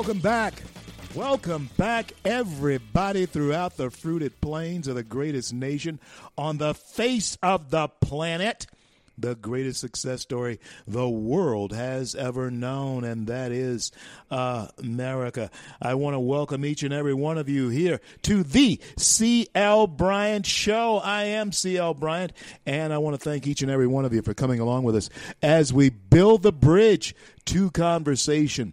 Welcome back. Welcome back, everybody, throughout the fruited plains of the greatest nation on the face of the planet. The greatest success story the world has ever known, and that is America. I want to welcome each and every one of you here to the CL Bryant Show. I am CL Bryant, and I want to thank each and every one of you for coming along with us as we build the bridge to conversation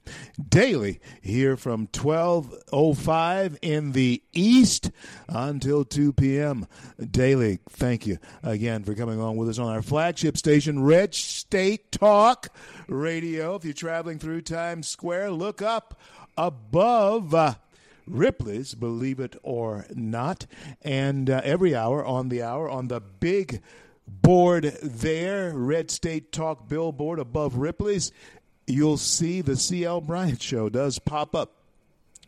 daily here from 1205 in the east until 2 p.m. daily. Thank you again for coming along with us on our flagship station, Red State Talk Radio. If you're traveling through Times Square, look up above. Uh, Ripley's, believe it or not, and uh, every hour on the hour on the big board there, Red State Talk billboard above Ripley's you'll see the CL Bryant Show does pop up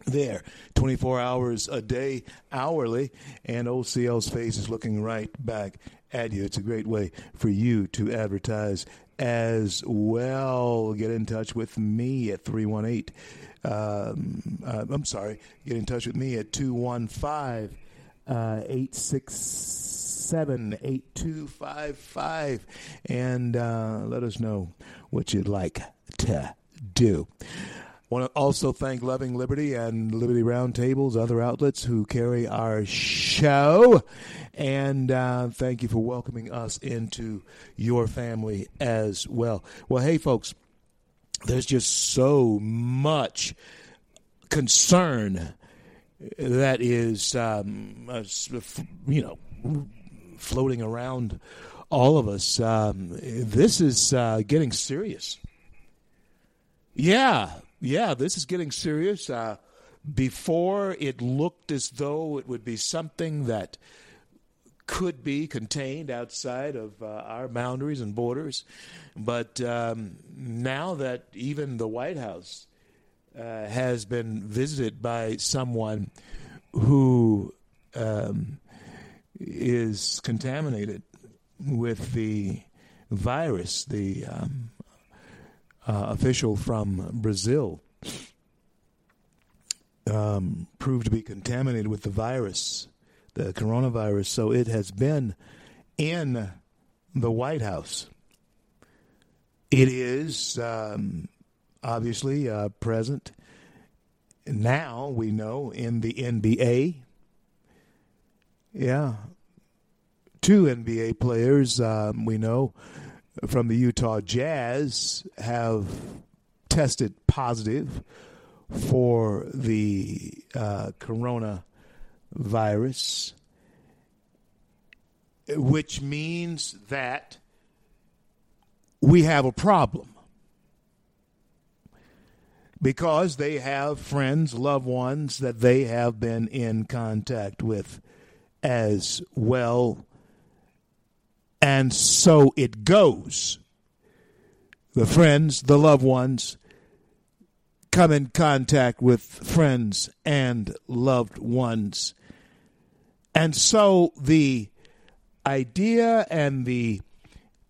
there 24 hours a day, hourly, and OCL's face is looking right back at you. It's a great way for you to advertise as well. Get in touch with me at 318. Um, uh, I'm sorry, get in touch with me at 215 uh, 867 8255 and uh, let us know what you'd like to do. I Want to also thank Loving Liberty and Liberty Roundtables, other outlets who carry our show. And uh, thank you for welcoming us into your family as well. Well, hey, folks, there's just so much concern that is, um, you know, floating around all of us. Um, this is uh, getting serious. Yeah, yeah, this is getting serious. Uh, before it looked as though it would be something that could be contained outside of uh, our boundaries and borders. But um, now that even the White House uh, has been visited by someone who um, is contaminated with the virus, the um, uh, official from Brazil um, proved to be contaminated with the virus, the coronavirus. So it has been in the White House. It is um, obviously uh, present now, we know, in the NBA. Yeah. Two NBA players, um, we know, from the Utah Jazz have tested positive for the uh, coronavirus, which means that we have a problem. Because they have friends, loved ones that they have been in contact with as well and so it goes. The friends, the loved ones, come in contact with friends and loved ones. And so the idea and the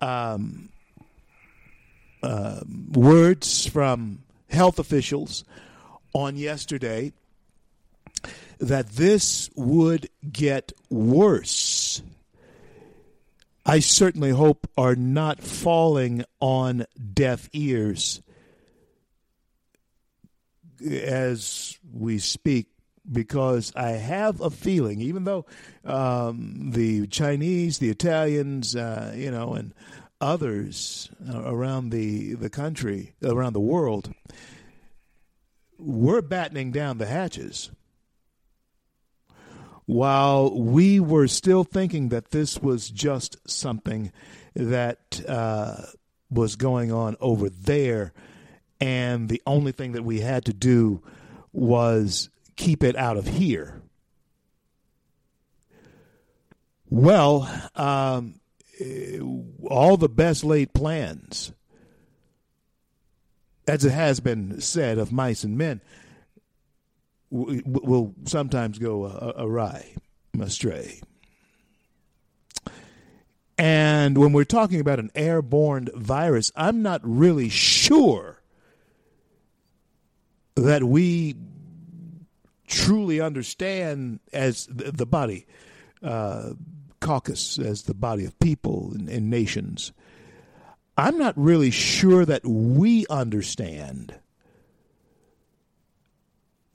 um, uh, words from health officials on yesterday that this would get worse I certainly hope are not falling on deaf ears as we speak because I have a feeling, even though um, the Chinese, the Italians, uh, you know, and others around the, the country, around the world, we're battening down the hatches while we were still thinking that this was just something that uh, was going on over there, and the only thing that we had to do was keep it out of here. Well, um, all the best laid plans, as it has been said of mice and men, will sometimes go awry, astray. And when we're talking about an airborne virus, I'm not really sure that we truly understand as the body uh, caucus, as the body of people and, and nations. I'm not really sure that we understand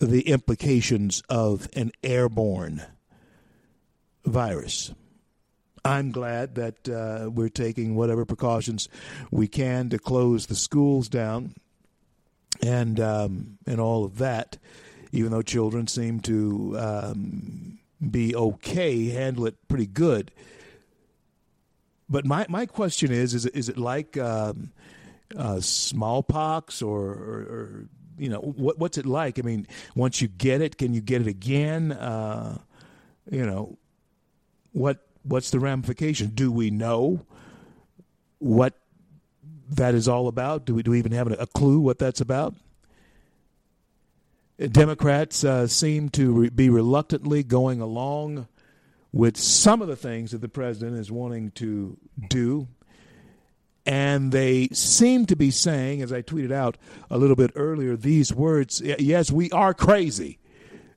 the implications of an airborne virus. I'm glad that uh, we're taking whatever precautions we can to close the schools down and um, and all of that. Even though children seem to um, be okay, handle it pretty good. But my, my question is: Is it, is it like um, uh, smallpox or, or, or you know what what's it like? I mean, once you get it, can you get it again? Uh, you know, what what's the ramification? Do we know what that is all about? Do we do we even have a clue what that's about? Democrats uh, seem to re- be reluctantly going along with some of the things that the president is wanting to do. And they seem to be saying, as I tweeted out a little bit earlier, these words yes, we are crazy.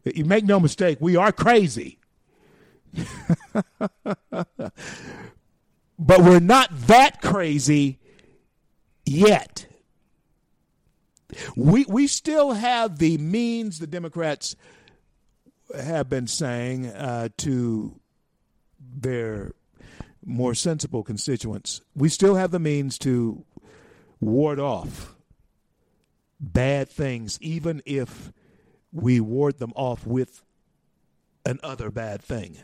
You make no mistake, we are crazy. but we're not that crazy yet. We we still have the means the Democrats have been saying uh, to their more sensible constituents. We still have the means to ward off bad things, even if we ward them off with another bad thing.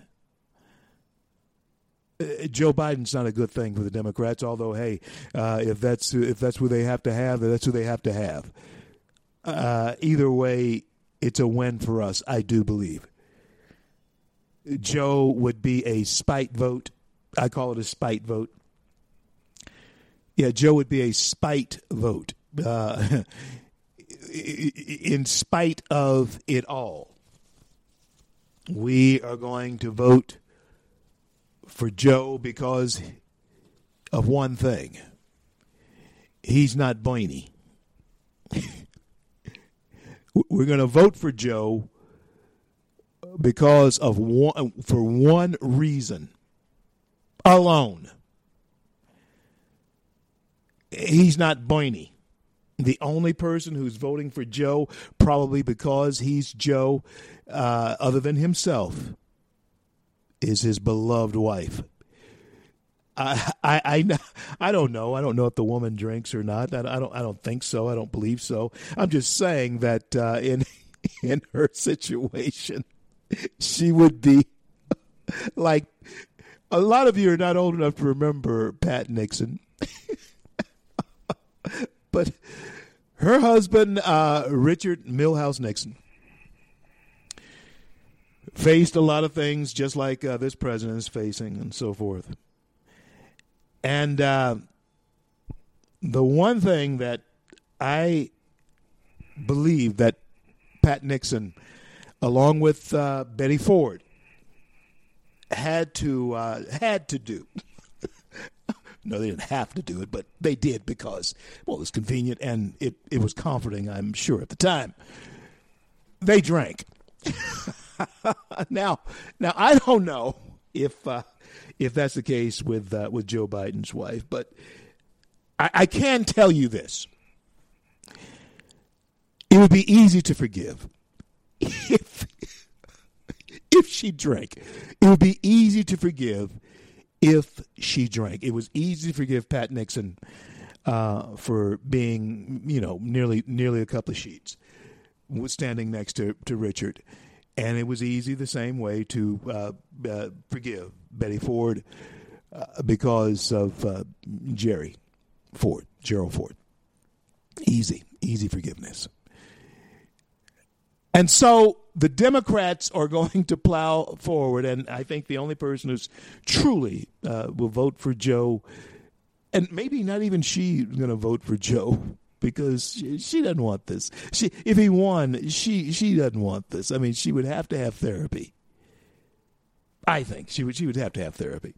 Uh, Joe Biden's not a good thing for the Democrats. Although, hey, uh, if that's if that's who they have to have, that's who they have to have. Uh, either way, it's a win for us. I do believe. Joe would be a spite vote. I call it a spite vote. Yeah, Joe would be a spite vote. Uh, in spite of it all, we are going to vote for Joe because of one thing. He's not Boiney. We're going to vote for Joe because of one for one reason alone. He's not Boiney. The only person who's voting for Joe, probably because he's Joe, uh, other than himself, is his beloved wife. I, I, I, I don't know. I don't know if the woman drinks or not. I, I don't. I don't think so. I don't believe so. I'm just saying that uh, in in her situation, she would be like a lot of you are not old enough to remember Pat Nixon, but her husband, uh, Richard Milhous Nixon, faced a lot of things just like uh, this president is facing and so forth. And uh, the one thing that I believe that Pat Nixon, along with uh, Betty Ford, had to uh, had to do. no, they didn't have to do it, but they did because well, it was convenient and it, it was comforting. I'm sure at the time. They drank. now, now I don't know if uh, if that's the case with uh, with Joe Biden's wife, but I, I can tell you this: it would be easy to forgive if if she drank. It would be easy to forgive if she drank. It was easy to forgive Pat Nixon uh, for being, you know, nearly nearly a couple of sheets standing next to, to Richard. And it was easy the same way to uh, uh, forgive Betty Ford uh, because of uh, Jerry Ford, Gerald Ford. Easy, easy forgiveness. And so the Democrats are going to plow forward, and I think the only person who's truly uh, will vote for Joe, and maybe not even she going to vote for Joe because she, she, doesn't want this. She, if he won, she she doesn't want this. I mean, she would have to have therapy. I think she would she would have to have therapy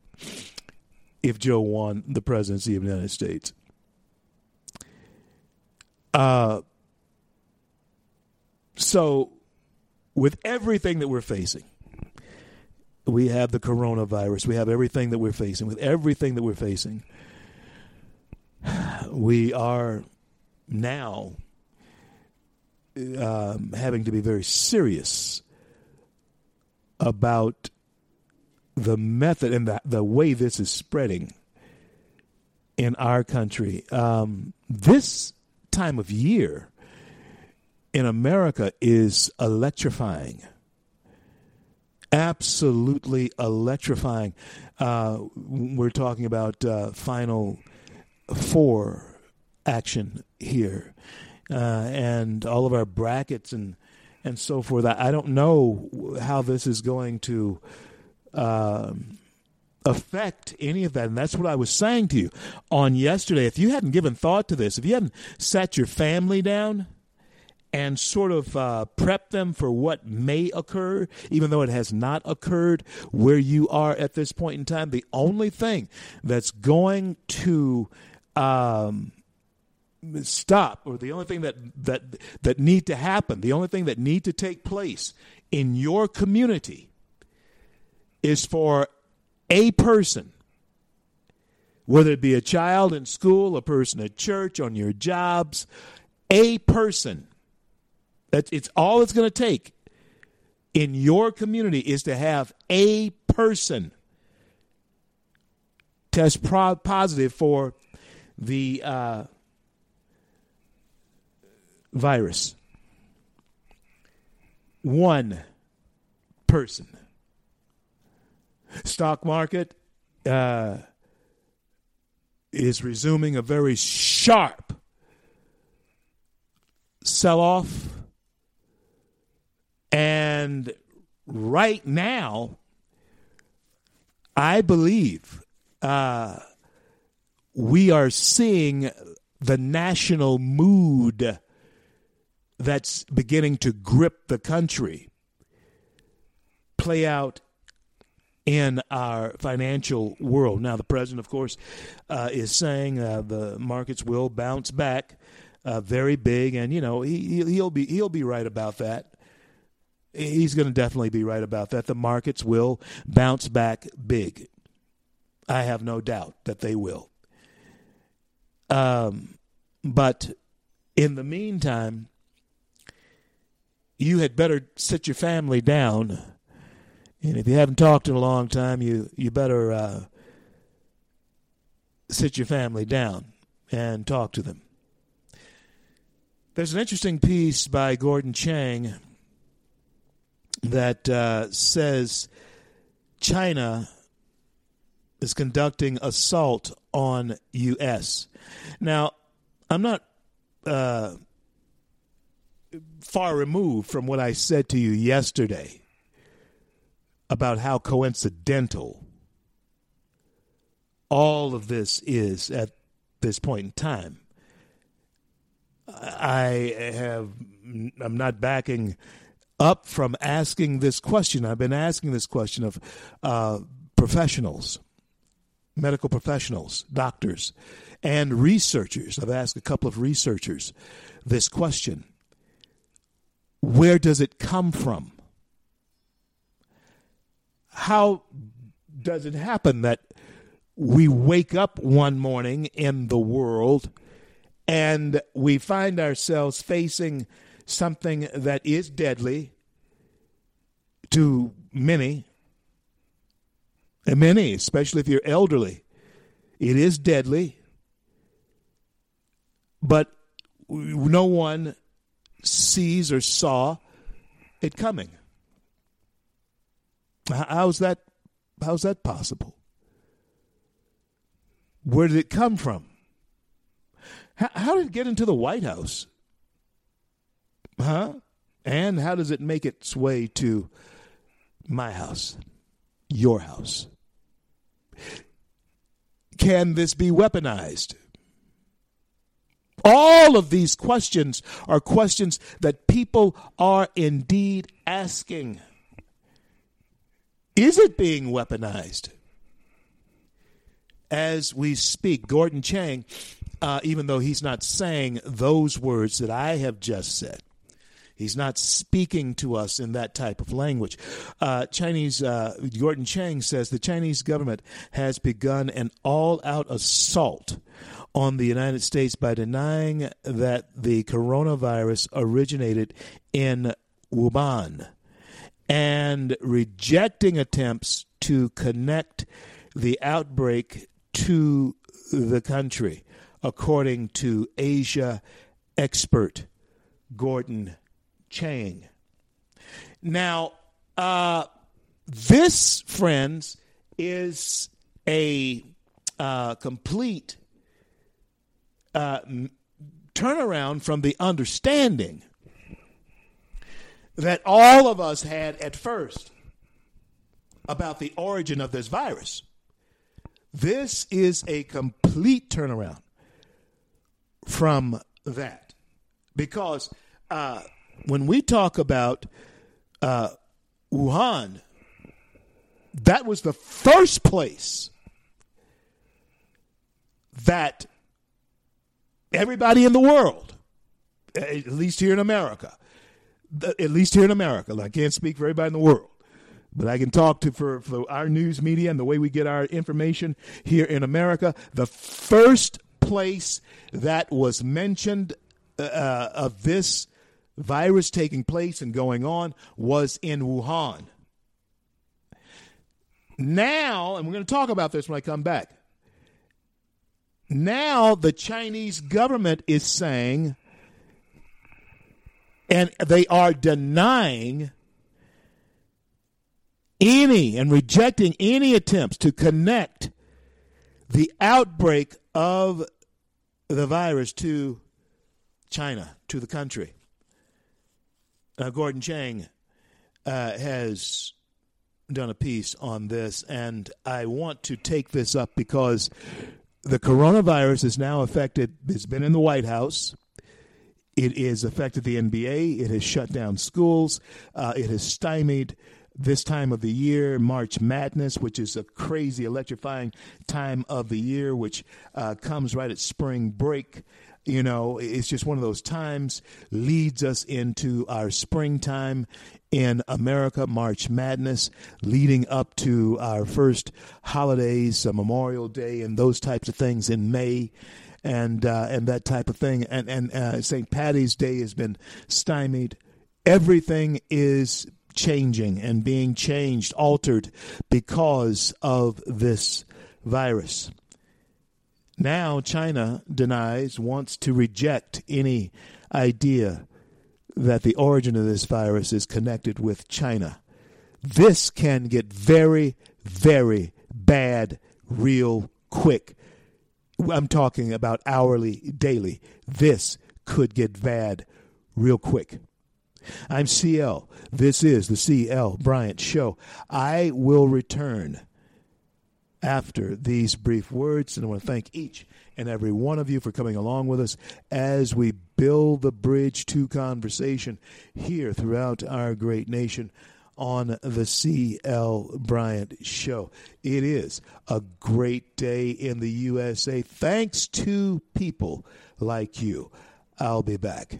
if Joe won the presidency of the United States. Uh, so, with everything that we're facing, we have the coronavirus. We have everything that we're facing. With everything that we're facing, we are now um, having to be very serious about the method and the, the way this is spreading in our country. Um, this time of year in America is electrifying. Absolutely electrifying. Uh, we're talking about uh, Final Four action here, uh, and all of our brackets and and so forth. I, I don't know how this is going to. Um, affect any of that. And that's what I was saying to you on yesterday. If you hadn't given thought to this, if you hadn't sat your family down and sort of uh, prep them for what may occur, even though it has not occurred where you are at this point in time, the only thing that's going to um, stop or the only thing that that that need to happen the only thing that need to take place in your community is for a person whether it be a child in school a person at church on your jobs a person it's all it's going to take in your community is to have a person test pro- positive for the uh, virus. One person. Stock market uh, is resuming a very sharp sell off. And right now, I believe uh, we are seeing the national mood that's beginning to grip the country play out in our financial world. Now, the president, of course, uh, is saying uh, the markets will bounce back uh, very big, and you know he he'll be he'll be right about that. He's going to definitely be right about that. The markets will bounce back big. I have no doubt that they will. Um, but in the meantime, you had better sit your family down. And if you haven't talked in a long time, you, you better uh, sit your family down and talk to them. There's an interesting piece by Gordon Chang that uh, says China is conducting assault on U.S. Now, I'm not uh, far removed from what I said to you yesterday about how coincidental all of this is at this point in time. I have I'm not backing up from asking this question. I've been asking this question of uh, professionals, medical professionals, doctors, and researchers. I've asked a couple of researchers this question where does it come from? How does it happen that we wake up one morning in the world and we find ourselves facing something that is deadly to many, and many, especially if you're elderly? It is deadly, but no one sees or saw it coming. How's that? How's that possible? Where did it come from? How, how did it get into the White House? Huh? And how does it make its way to my house, your house? Can this be weaponized? All of these questions are questions that people are indeed asking. Is it being weaponized? As we speak, Gordon Chang, uh, even though he's not saying those words that I have just said, He's not speaking to us in that type of language. Uh, Chinese uh, Gordon Chang says the Chinese government has begun an all-out assault on the United States by denying that the coronavirus originated in Wuhan and rejecting attempts to connect the outbreak to the country, according to Asia expert Gordon Chang. Now, uh, this, friends, is a uh, complete uh, turnaround from the understanding that all of us had at first about the origin of this virus. This is a complete turnaround from that. Because uh, when we talk about uh, Wuhan, that was the first place that everybody in the world, at least here in America, at least here in America, I can't speak for everybody in the world, but I can talk to for, for our news media and the way we get our information here in America. The first place that was mentioned uh, of this virus taking place and going on was in Wuhan. Now, and we're going to talk about this when I come back. Now, the Chinese government is saying, and they are denying any and rejecting any attempts to connect the outbreak of the virus to China, to the country uh, Gordon Chang uh, has done a piece on this, and I want to take this up because the coronavirus has now affected, it's been in the White House. It has affected the NBA. It has shut down schools. Uh, it has stymied this time of the year, March Madness, which is a crazy, electrifying time of the year, which uh, comes right at spring break. You know, it's just one of those times, leads us into our springtime in America, March Madness, leading up to our first holidays, uh, Memorial Day, and those types of things in May. And uh, and that type of thing, and and uh, St. Patty's Day has been stymied. Everything is changing and being changed, altered because of this virus. Now, China denies, wants to reject any idea that the origin of this virus is connected with China. This can get very, very bad real quick. I'm talking about hourly, daily. This could get bad real quick. I'm CL. This is the CL Bryant Show. I will return after these brief words. And I want to thank each and every one of you for coming along with us as we build the bridge to conversation here throughout our great nation on the C.L. Bryant Show. It is a great day in the USA thanks to people like you. I'll be back.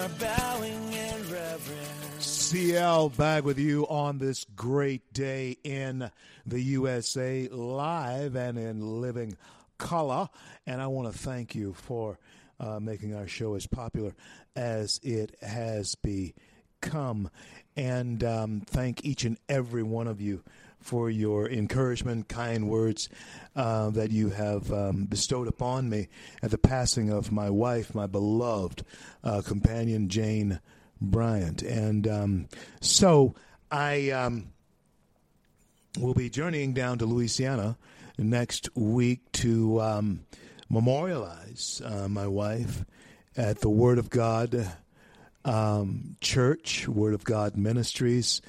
Are bowing in reverence. CL back with you on this great day in the USA, live and in living color. And I want to thank you for uh, making our show as popular as it has become. And um, thank each and every one of you for your encouragement, kind words uh, that you have um, bestowed upon me at the passing of my wife, my beloved uh, companion, Jane Bryant. And um, so I um, will be journeying down to Louisiana next week to um, memorialize uh, my wife at the Word of God um, Church, Word of God Ministries,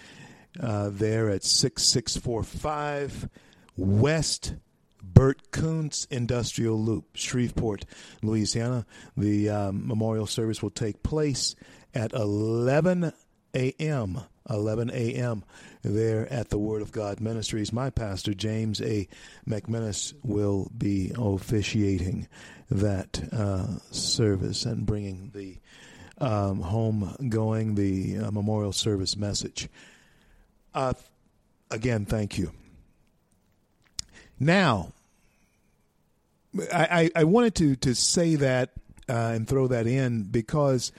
uh, there at 6645 West Bert Kouns Industrial Loop, Shreveport, Louisiana. The um, memorial service will take place at 11 a.m. 11 a.m. there at the Word of God Ministries. My pastor, James A. McMinnis, will be officiating that uh, service and bringing the um, home going, the uh, memorial service message. Uh, again, thank you. Now, I, I, wanted to, to say that uh, and throw that in because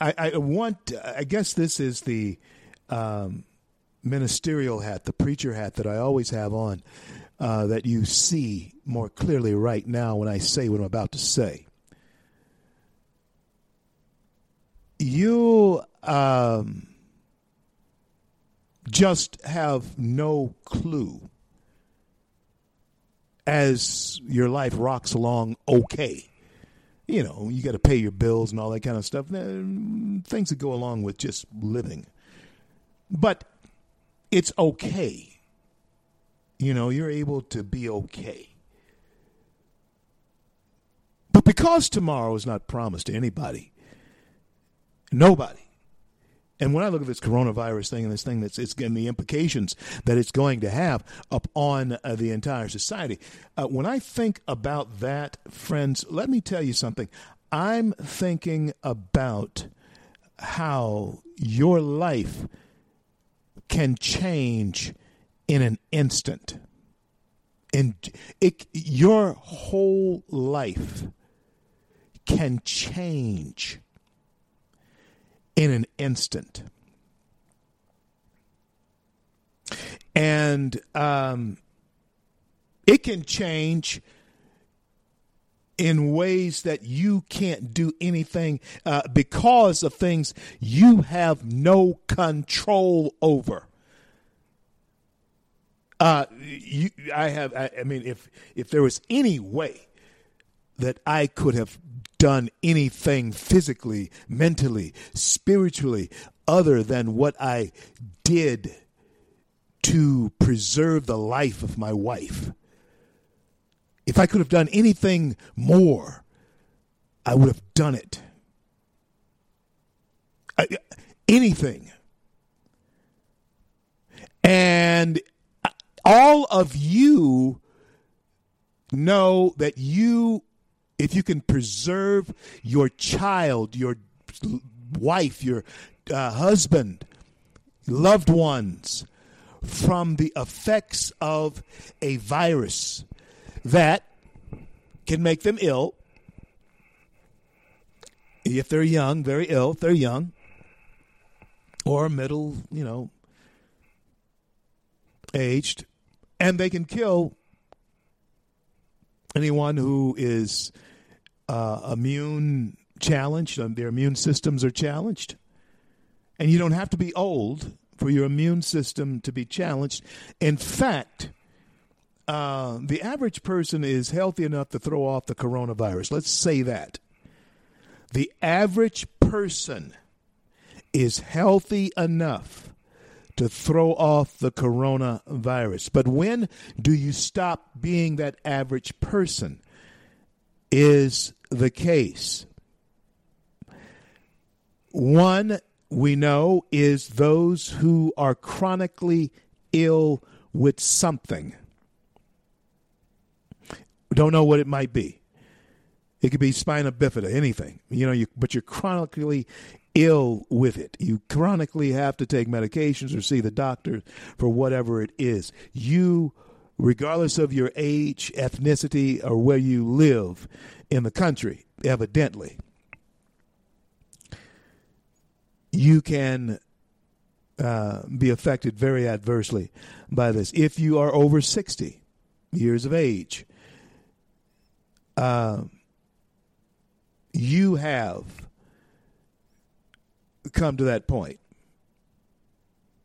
I, I want, I guess this is the um, ministerial hat, the preacher hat that I always have on, uh, that you see more clearly right now when I say what I'm about to say. You um, just have no clue as your life rocks along okay. You know, you got to pay your bills and all that kind of stuff. Things that go along with just living. But it's okay. You know, you're able to be okay. But because tomorrow is not promised to anybody, nobody, and when I look at this coronavirus thing and this thing that's it's getting the implications that it's going to have upon uh, the entire society, uh, when I think about that, friends, let me tell you something. I'm thinking about how your life can change in an instant. And it, your whole life can change in an instant. And um, it can change in ways that you can't do anything uh, because of things you have no control over. Uh, you, I have. I, I mean, if if there was any way that I could have done anything physically, mentally, spiritually, other than what I did to preserve the life of my wife. If I could have done anything more, I would have done it. I, uh, anything. And all of you know that you if you can preserve your child, your wife, your uh, husband, loved ones from the effects of a virus that can make them ill. If they're young, very ill, if they're young, or middle, you know, aged, and they can kill anyone who is uh, immune challenged, um, their immune systems are challenged. And you don't have to be old for your immune system to be challenged. In fact, uh, the average person is healthy enough to throw off the coronavirus. Let's say that. The average person is healthy enough to throw off the coronavirus. But when do you stop being that average person? Is the case. One we know is those who are chronically ill with something. Don't know what it might be. It could be spina bifida, anything. You know, you, but you're chronically ill with it. You chronically have to take medications or see the doctor for whatever it is. You, regardless of your age, ethnicity, or where you live in the country, evidently, you can uh, be affected very adversely by this. If you are over 60 years of age, uh, you have come to that point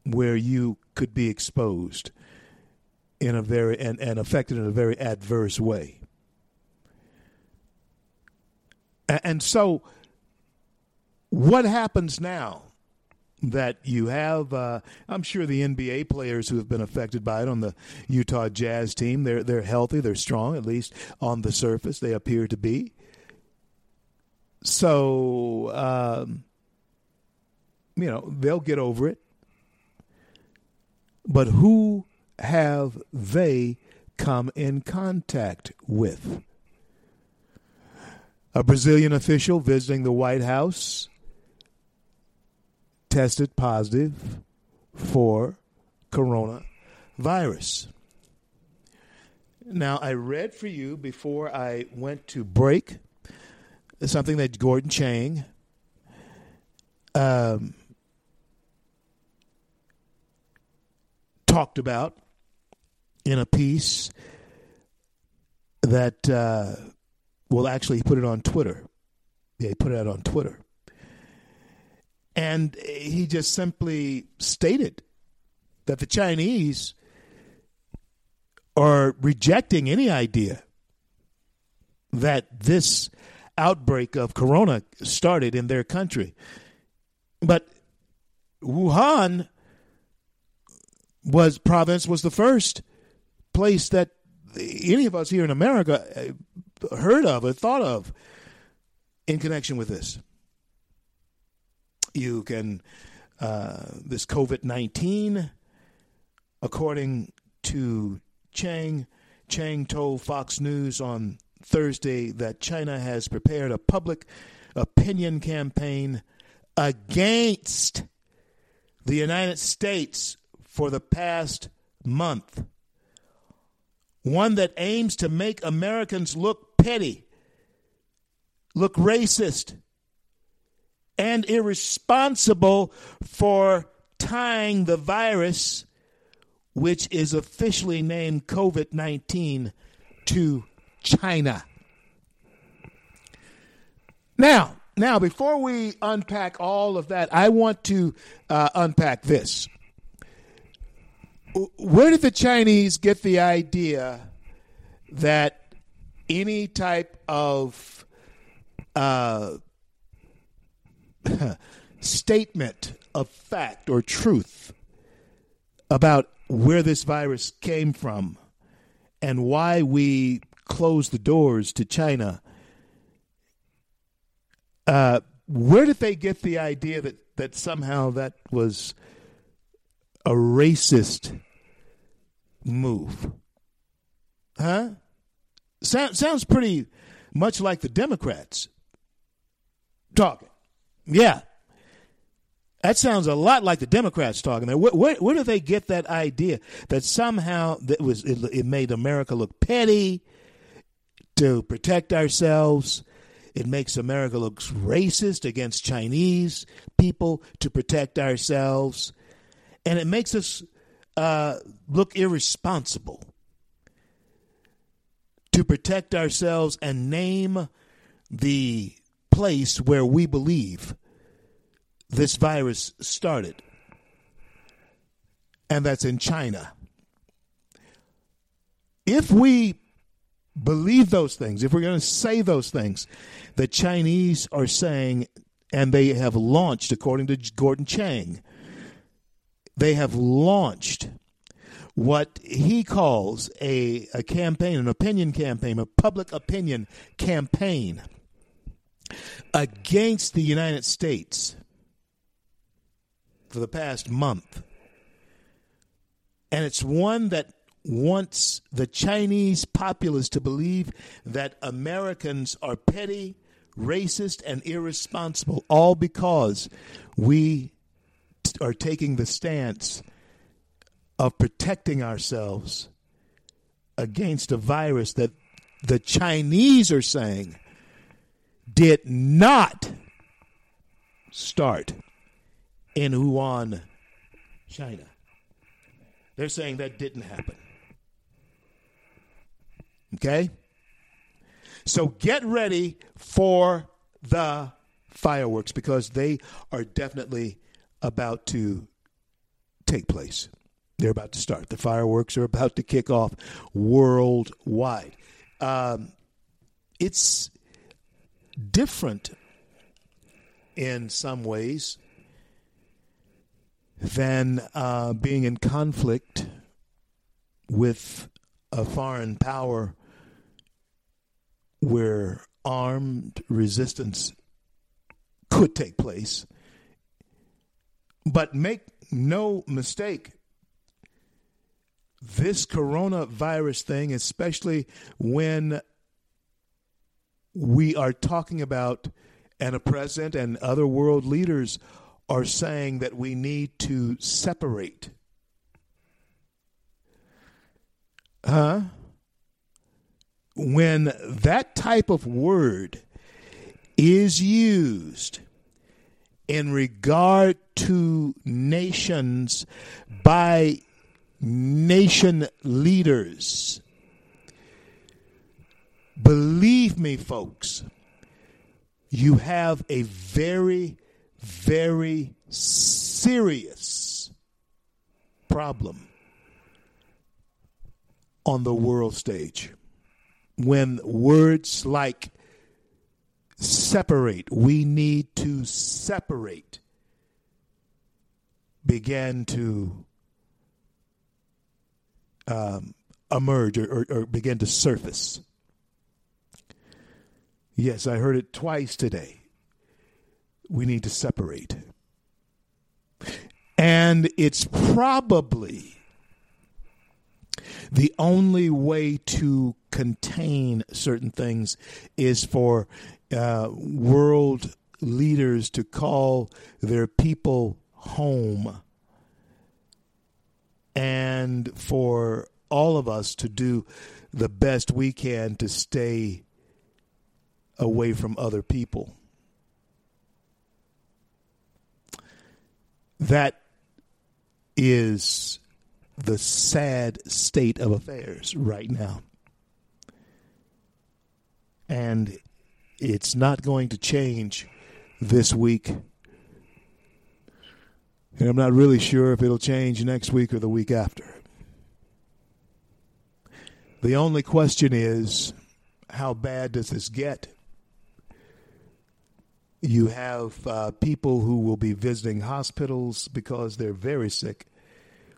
where you could be exposed in a very and, and affected in a very adverse way. And, so what happens now that you have uh, I'm sure the NBA players who have been affected by it on the Utah Jazz team they're they're healthy they're strong at least on the surface they appear to be so um, you know, they'll get over it. But who have they come in contact with? A Brazilian official visiting the White House tested positive for coronavirus. Now, I read for you before I went to break something that Gordon Chang um, talked about in a piece that, uh, well, actually, he put it on Twitter. Yeah, he put it out on Twitter. And he just simply stated that the Chinese are rejecting any idea that this outbreak of corona started in their country. But Wuhan was province was the first place that any of us here in America uh, heard of or thought of in connection with this. You can uh, this COVID nineteen, according to Chang, Chang told Fox News on Thursday that China has prepared a public opinion campaign against the United States for the past month. One that aims to make Americans look petty, look racist, and irresponsible for tying the virus, which is officially named COVID 19, to China. Now, now, before we unpack all of that, I want to uh, unpack this where did the Chinese get the idea that any type of uh, statement of fact or truth about where this virus came from and why we closed the doors to China? Uh, where did they get the idea that, that somehow that was a racist move. Huh? So, sounds pretty much like the Democrats talking. Yeah. That sounds a lot like the Democrats talking there. Where, where, where do they get that idea that somehow that was it, it made America look petty to protect ourselves? It makes America look racist against Chinese people to protect ourselves and it makes us uh, look irresponsible. to protect ourselves and name the place where we believe this virus started. And that's in China. If we believe those things, if we're going to say those things, the Chinese are saying, and they have launched, according to Gordon Chang, they have launched what he calls a, a campaign, an opinion campaign, a public opinion campaign against the United States for the past month. And it's one that wants the Chinese populace to believe that Americans are petty, racist, and irresponsible, all because we are taking the stance of protecting ourselves against a virus that the Chinese are saying did not start in Wuhan, China. They're saying that didn't happen. Okay? So get ready for the fireworks because they are definitely about to take place. They're about to start. The fireworks are about to kick off worldwide. Um, it's different in some ways than uh, being in conflict with a foreign power where armed resistance could take place. But make no mistake, this coronavirus thing, especially when we are talking about, and a president and other world leaders are saying that we need to separate. Huh? When that type of word is used in regard to nations by nation leaders, believe me, folks, you have a very very serious problem on the world stage. When words like separate, we need to separate, began to um, emerge or, or, or begin to surface. Yes, I heard it twice today we need to separate. And it's probably the only way to contain certain things is for uh, world leaders to call their people home and for all of us to do the best we can to stay away from other people. That is the sad state of affairs right now. And it's not going to change this week. And I'm not really sure if it'll change next week or the week after. The only question is how bad does this get? You have uh, people who will be visiting hospitals because they're very sick,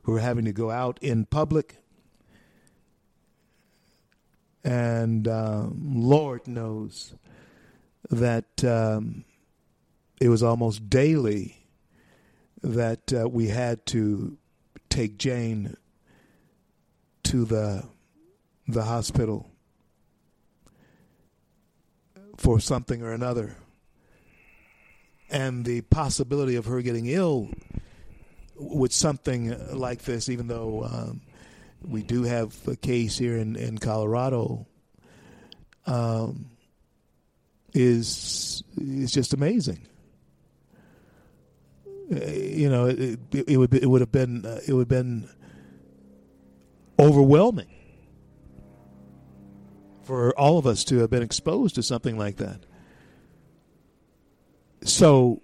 who are having to go out in public. And uh, Lord knows that um, it was almost daily that uh, we had to take Jane to the the hospital for something or another. And the possibility of her getting ill with something like this, even though um, we do have a case here in, in Colorado, um, is is just amazing. Uh, you know, it, it, would be, it would have been uh, it would have been overwhelming for all of us to have been exposed to something like that. So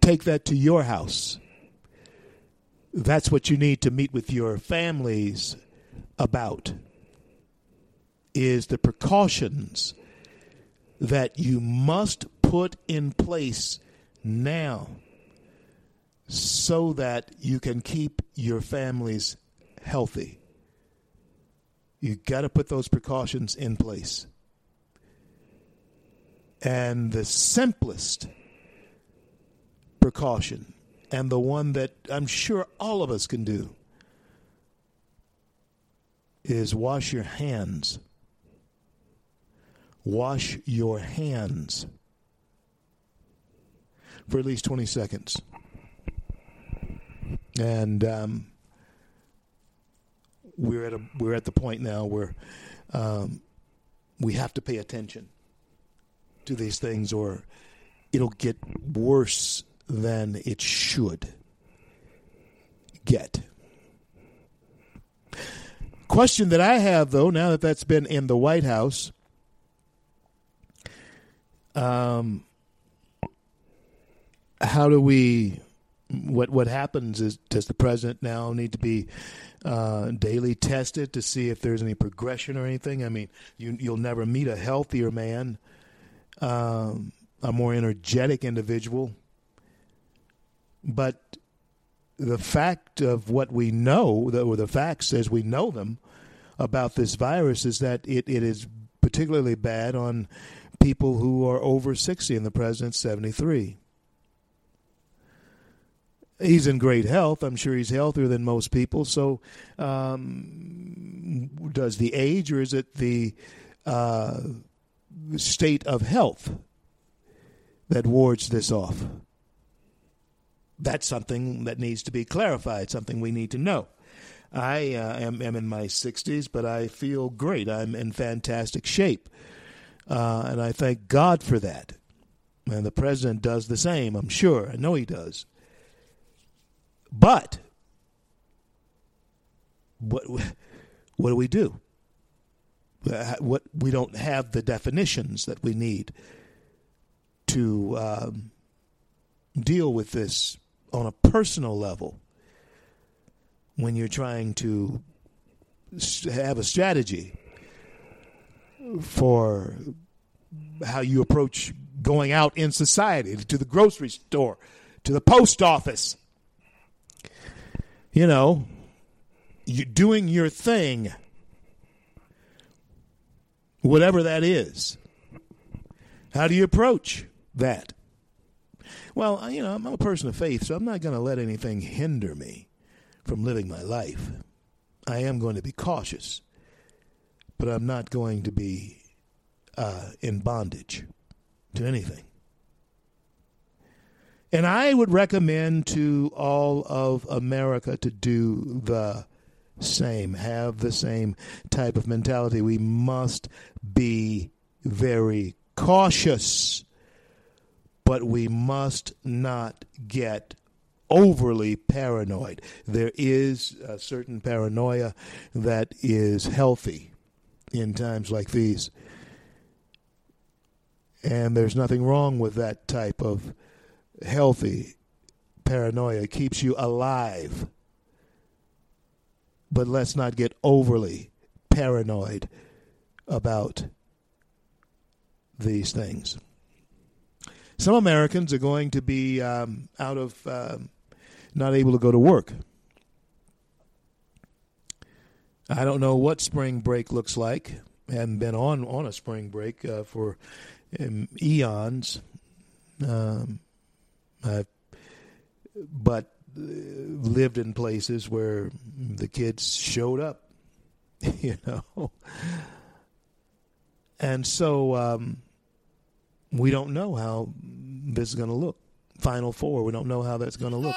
take that to your house. That's what you need to meet with your families about is the precautions that you must put in place now so that you can keep your families healthy. You got to put those precautions in place. And the simplest precaution, and the one that I'm sure all of us can do, is wash your hands. Wash your hands for at least 20 seconds. And um, we're at a we're at the point now where um, we have to pay attention to these things, or it'll get worse than it should get. Question that I have, though, now that that's been in the White House, um, how do we? What what happens is does the president now need to be uh, daily tested to see if there's any progression or anything? I mean, you you'll never meet a healthier man, um, a more energetic individual, but the fact of what we know, or the facts as we know them about this virus, is that it, it is particularly bad on people who are over 60, and the president's 73 he's in great health. I'm sure he's healthier than most people. So, um, does the age or is it the uh, state of health that wards this off? That's something that needs to be clarified, something we need to know. I uh, am, am, in my 60s, but I feel great. I'm in fantastic shape. Uh, and I thank God for that. And the president does the same, I'm sure. I know he does. But what what do we do? Uh, what we don't have the definitions that we need to um, deal with this on a personal level when you're trying to have a strategy for how you approach going out in society to the grocery store to the post office you know, you doing your thing, whatever that is. How do you approach that? Well, you know, I'm a person of faith, so I'm not going to let anything hinder me from living my life. I am going to be cautious, but I'm not going to be uh, in bondage to anything. And I would recommend to all of America to do the same, have the same type of mentality. We must be very cautious, but we must not get overly paranoid. There is a certain paranoia that is healthy in times like these. And there's nothing wrong with that type of healthy paranoia It keeps you alive. But let's not get overly paranoid about these things. Some Americans are going to be um, out of um, not able to go to work. I don't know what spring break looks like. I haven't been on on a spring break uh, for um, eons. Um, I've, but uh, lived in places where the kids showed up, you know. And so um, we don't know how this is going to look. Final four, we don't know how that's going to look.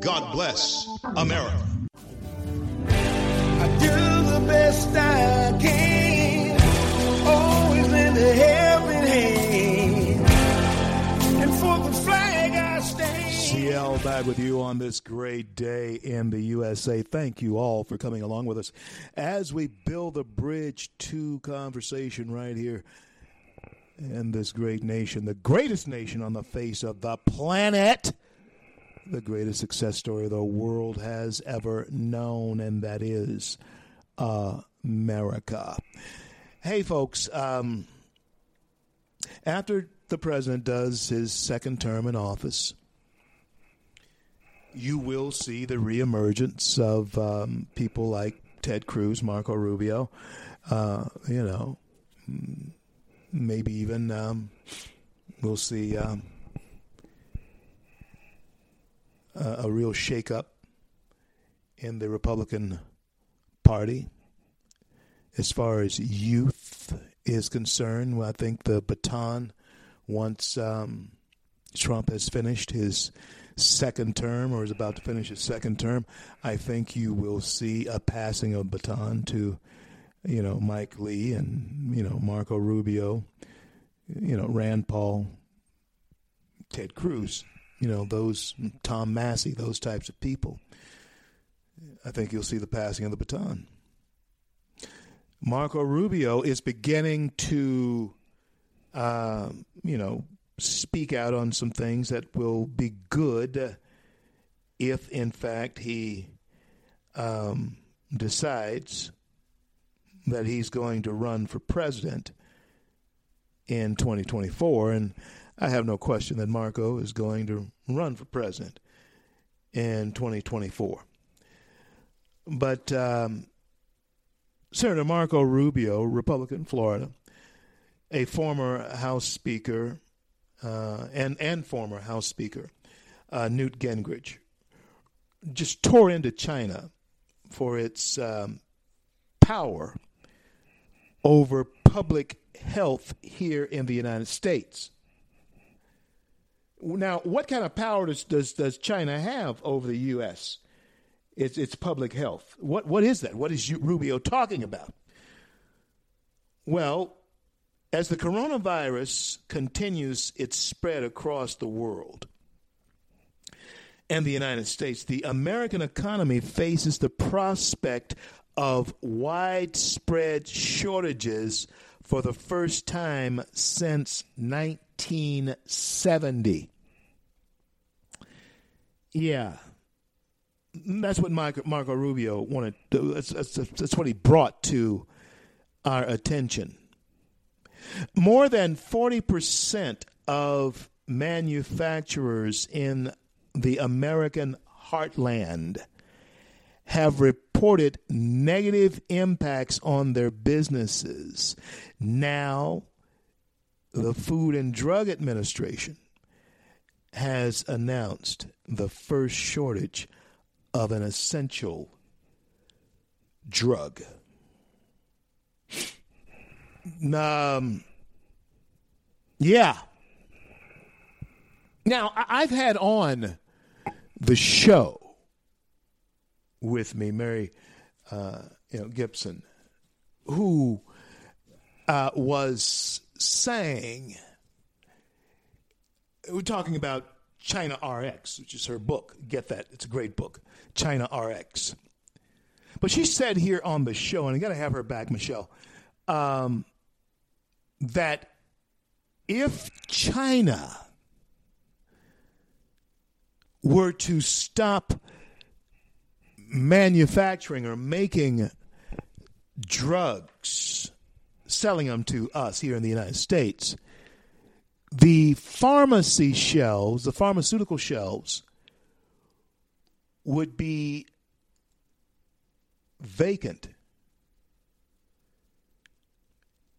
God bless America. I do the best I can, always in the helping hand. And for the flag I stand. CL back with you on this great day in the USA. Thank you all for coming along with us as we build a bridge to conversation right here in this great nation, the greatest nation on the face of the planet, the greatest success story the world has ever known, and that is America. Hey, folks, um, after the president does his second term in office, you will see the reemergence of um, people like Ted Cruz, Marco Rubio, uh, you know, maybe even um, we'll see um, a, a real shakeup in the Republican Party as far as youth is concerned. I think the baton, once um, Trump has finished his second term or is about to finish his second term, I think you will see a passing of baton to, you know, Mike Lee and, you know, Marco Rubio, you know, Rand Paul, Ted Cruz, you know, those, Tom Massie, those types of people. I think you'll see the passing of the baton. Marco Rubio is beginning to, uh, you know, speak out on some things that will be good if, in fact, he um, decides that he's going to run for president in 2024. And I have no question that Marco is going to run for president in 2024. But um, Senator Marco Rubio, Republican, Florida, a former House Speaker uh, and and former House Speaker uh, Newt Gingrich, just tore into China for its um, power over public health here in the United States. Now, what kind of power does does, does China have over the U.S.? It's, it's public health. What what is that? What is Rubio talking about? Well, as the coronavirus continues its spread across the world and the United States, the American economy faces the prospect of widespread shortages for the first time since 1970. Yeah, that's what Marco, Marco Rubio wanted. That's, that's, that's what he brought to our attention. More than 40% of manufacturers in the American heartland have reported negative impacts on their businesses. Now, the Food and Drug Administration has announced the first shortage of an essential drug. Um, yeah. Now, I've had on the show with me Mary uh, you know, Gibson, who uh, was saying, we're talking about China RX, which is her book. Get that. It's a great book. China RX. But she said here on the show, and I got to have her back, Michelle, um, that if China were to stop manufacturing or making drugs selling them to us here in the United States, the pharmacy shelves, the pharmaceutical shelves, would be vacant.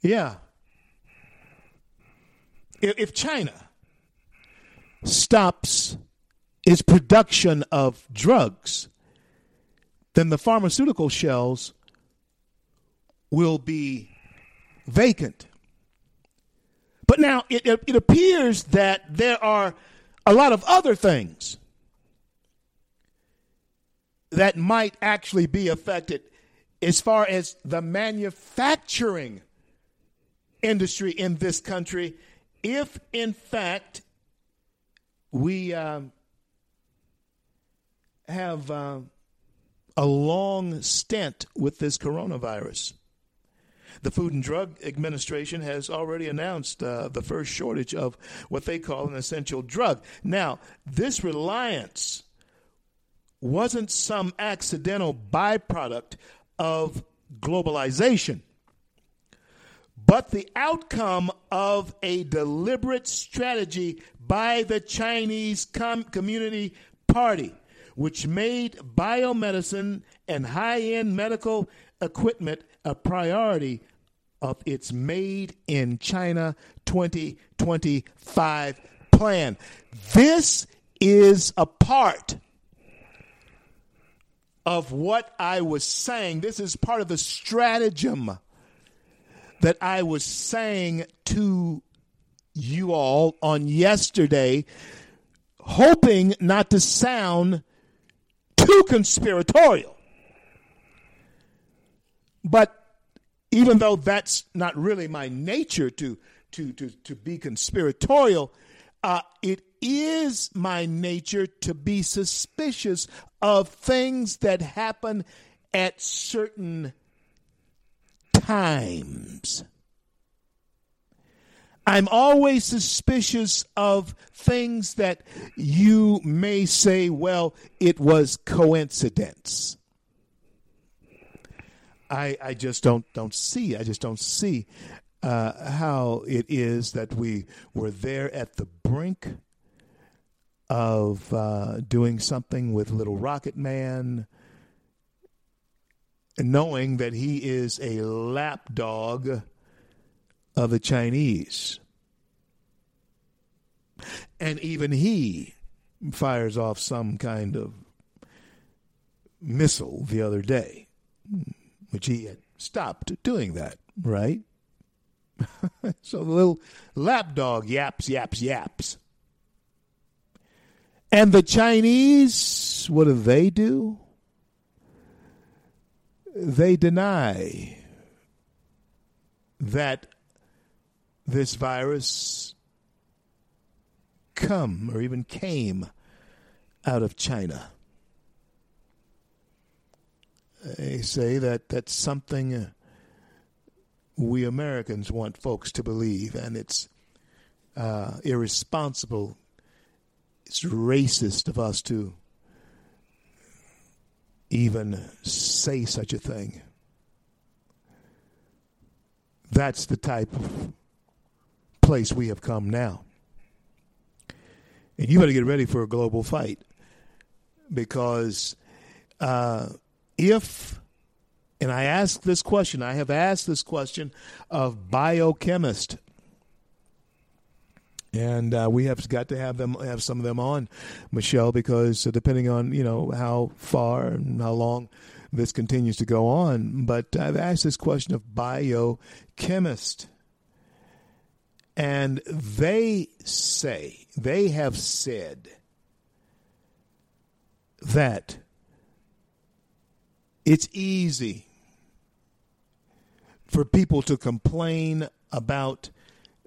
Yeah. If China stops its production of drugs, then the pharmaceutical shelves will be vacant. But now it, it, appears that there are a lot of other things that might actually be affected as far as the manufacturing industry in this country if in fact we um, have uh, a long stint with this coronavirus. The Food and Drug Administration has already announced uh, the first shortage of what they call an essential drug. Now, this reliance wasn't some accidental byproduct of globalization, but the outcome of a deliberate strategy by the Chinese Com- Community Party, which made biomedicine and high end medical equipment a priority of its Made in China 2025 plan. This is a part of what I was saying. This is part of the stratagem that I was saying to you all on yesterday, hoping not to sound too conspiratorial. But even though that's not really my nature to to to, to be conspiratorial, uh, it is my nature to be suspicious of things that happen at certain times. I'm always suspicious of things that you may say, well, it was coincidence. I, I just don't don't see. I just don't see uh, how it is that we were there at the brink of uh, doing something with Little Rocket Man, knowing that he is a lapdog of the Chinese. And even he fires off some kind of missile the other day, which he had stopped doing that, right? so the little lapdog yaps, yaps, yaps. And the Chinese, what do they do? They deny that this virus come or even came out of China. They say that that's something uh, we Americans want folks to believe, and it's uh, irresponsible, it's racist of us to even say such a thing. That's the type of place we have come now. And you better get ready for a global fight because uh, if, and I ask this question, I have asked this question of biochemist, and uh, we have got to have them have some of them on, Michelle, because depending on you know how far and how long this continues to go on, but I've asked this question of biochemist. And they say, they have said that it's easy for people to complain about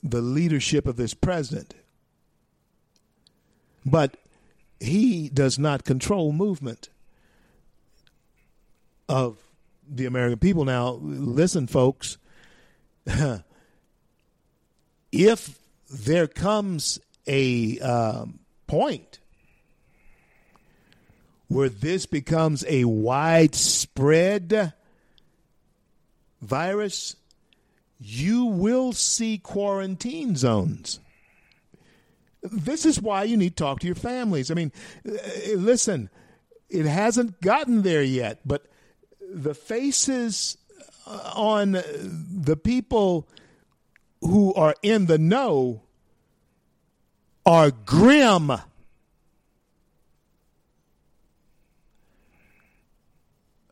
the leadership of this president, but he does not control movement of the American people. Now, listen, folks. if there comes a um, point where this becomes a widespread virus, you will see quarantine zones. This is why you need to talk to your families. I mean, uh, listen, it hasn't gotten there yet, but the faces uh, on the people who are in the know are grim.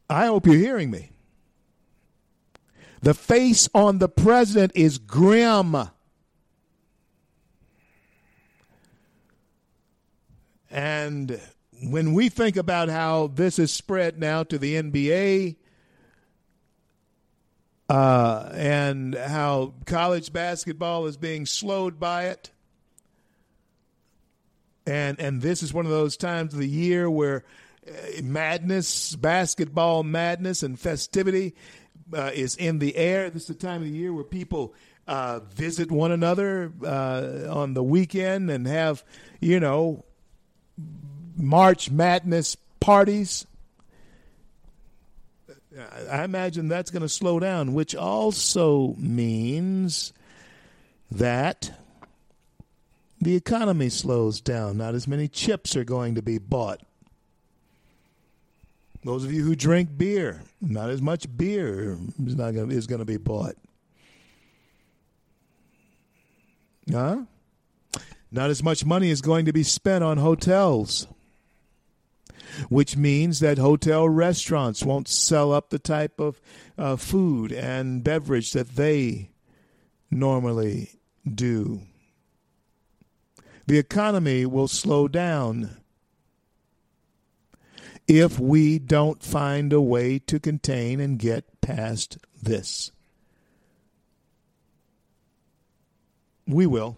I hope you're hearing me. The face on the president is grim. And when we think about how this is spread now to the NBA uh, and how college basketball is being slowed by it, and and this is one of those times of the year where madness, basketball madness, and festivity uh, is in the air. This is the time of the year where people uh, visit one another uh, on the weekend and have, you know, March Madness parties. I imagine that's going to slow down, which also means that the economy slows down. Not as many chips are going to be bought. Those of you who drink beer, not as much beer is not to, is going to be bought. Huh? Not as much money is going to be spent on hotels, which means that hotel restaurants won't sell up the type of uh, food and beverage that they normally do. The economy will slow down if we don't find a way to contain and get past this. We will.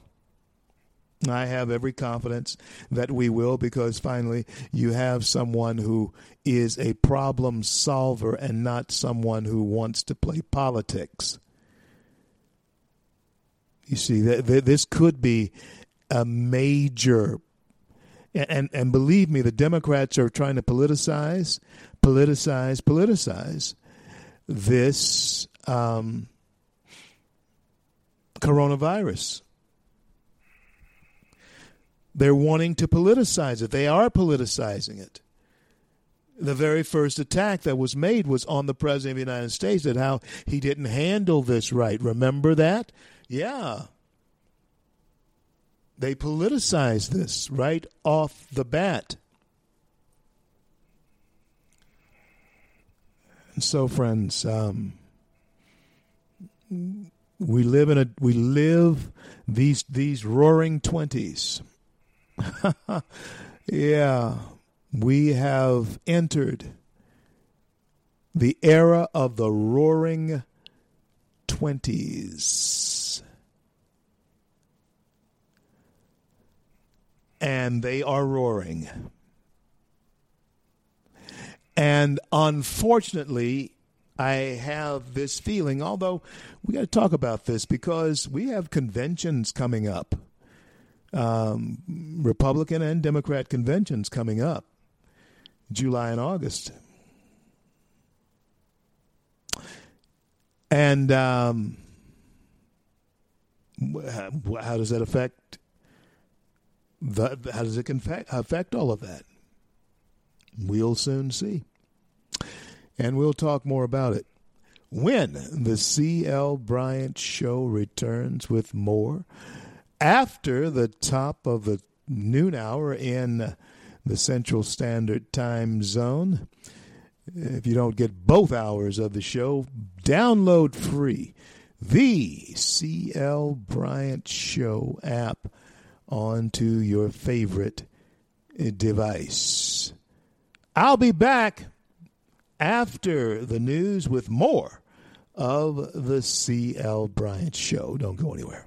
I have every confidence that we will because finally you have someone who is a problem solver and not someone who wants to play politics. You see, this could be a major and and believe me, the Democrats are trying to politicize, politicize, politicize this um, coronavirus. They're wanting to politicize it. They are politicizing it. The very first attack that was made was on the President of the United States and how he didn't handle this right. Remember that? Yeah. They politicize this right off the bat. And so, friends, um, we live in a we live these these roaring twenties. yeah, we have entered the era of the roaring twenties. And they are roaring. And unfortunately, I have this feeling, although we got to talk about this because we have conventions coming up, um, Republican and Democrat conventions coming up, July and August. And um, how does that affect how does it affect all of that? We'll soon see. And we'll talk more about it when the C.L. Bryant Show returns with more after the top of the noon hour in the Central Standard Time Zone. If you don't get both hours of the show, download free the C.L. Bryant Show app onto your favorite uh, device. I'll be back after the news with more of the C.L. Bryant Show. Don't go anywhere.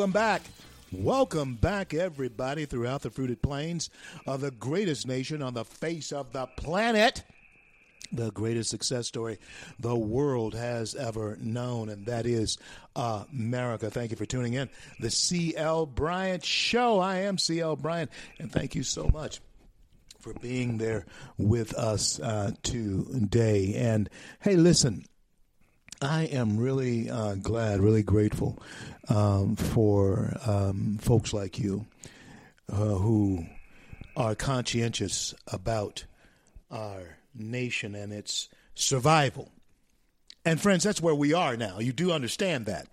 Welcome back. Welcome back, everybody, throughout the fruited plains of the greatest nation on the face of the planet. The greatest success story the world has ever known, and that is America. Thank you for tuning in. The C.L. Bryant Show. I am C.L. Bryant, and thank you so much for being there with us uh, today. And hey, listen, I am really uh, glad, really grateful um, for um, folks like you uh, who are conscientious about our nation and its survival. And, friends, that's where we are now. You do understand that.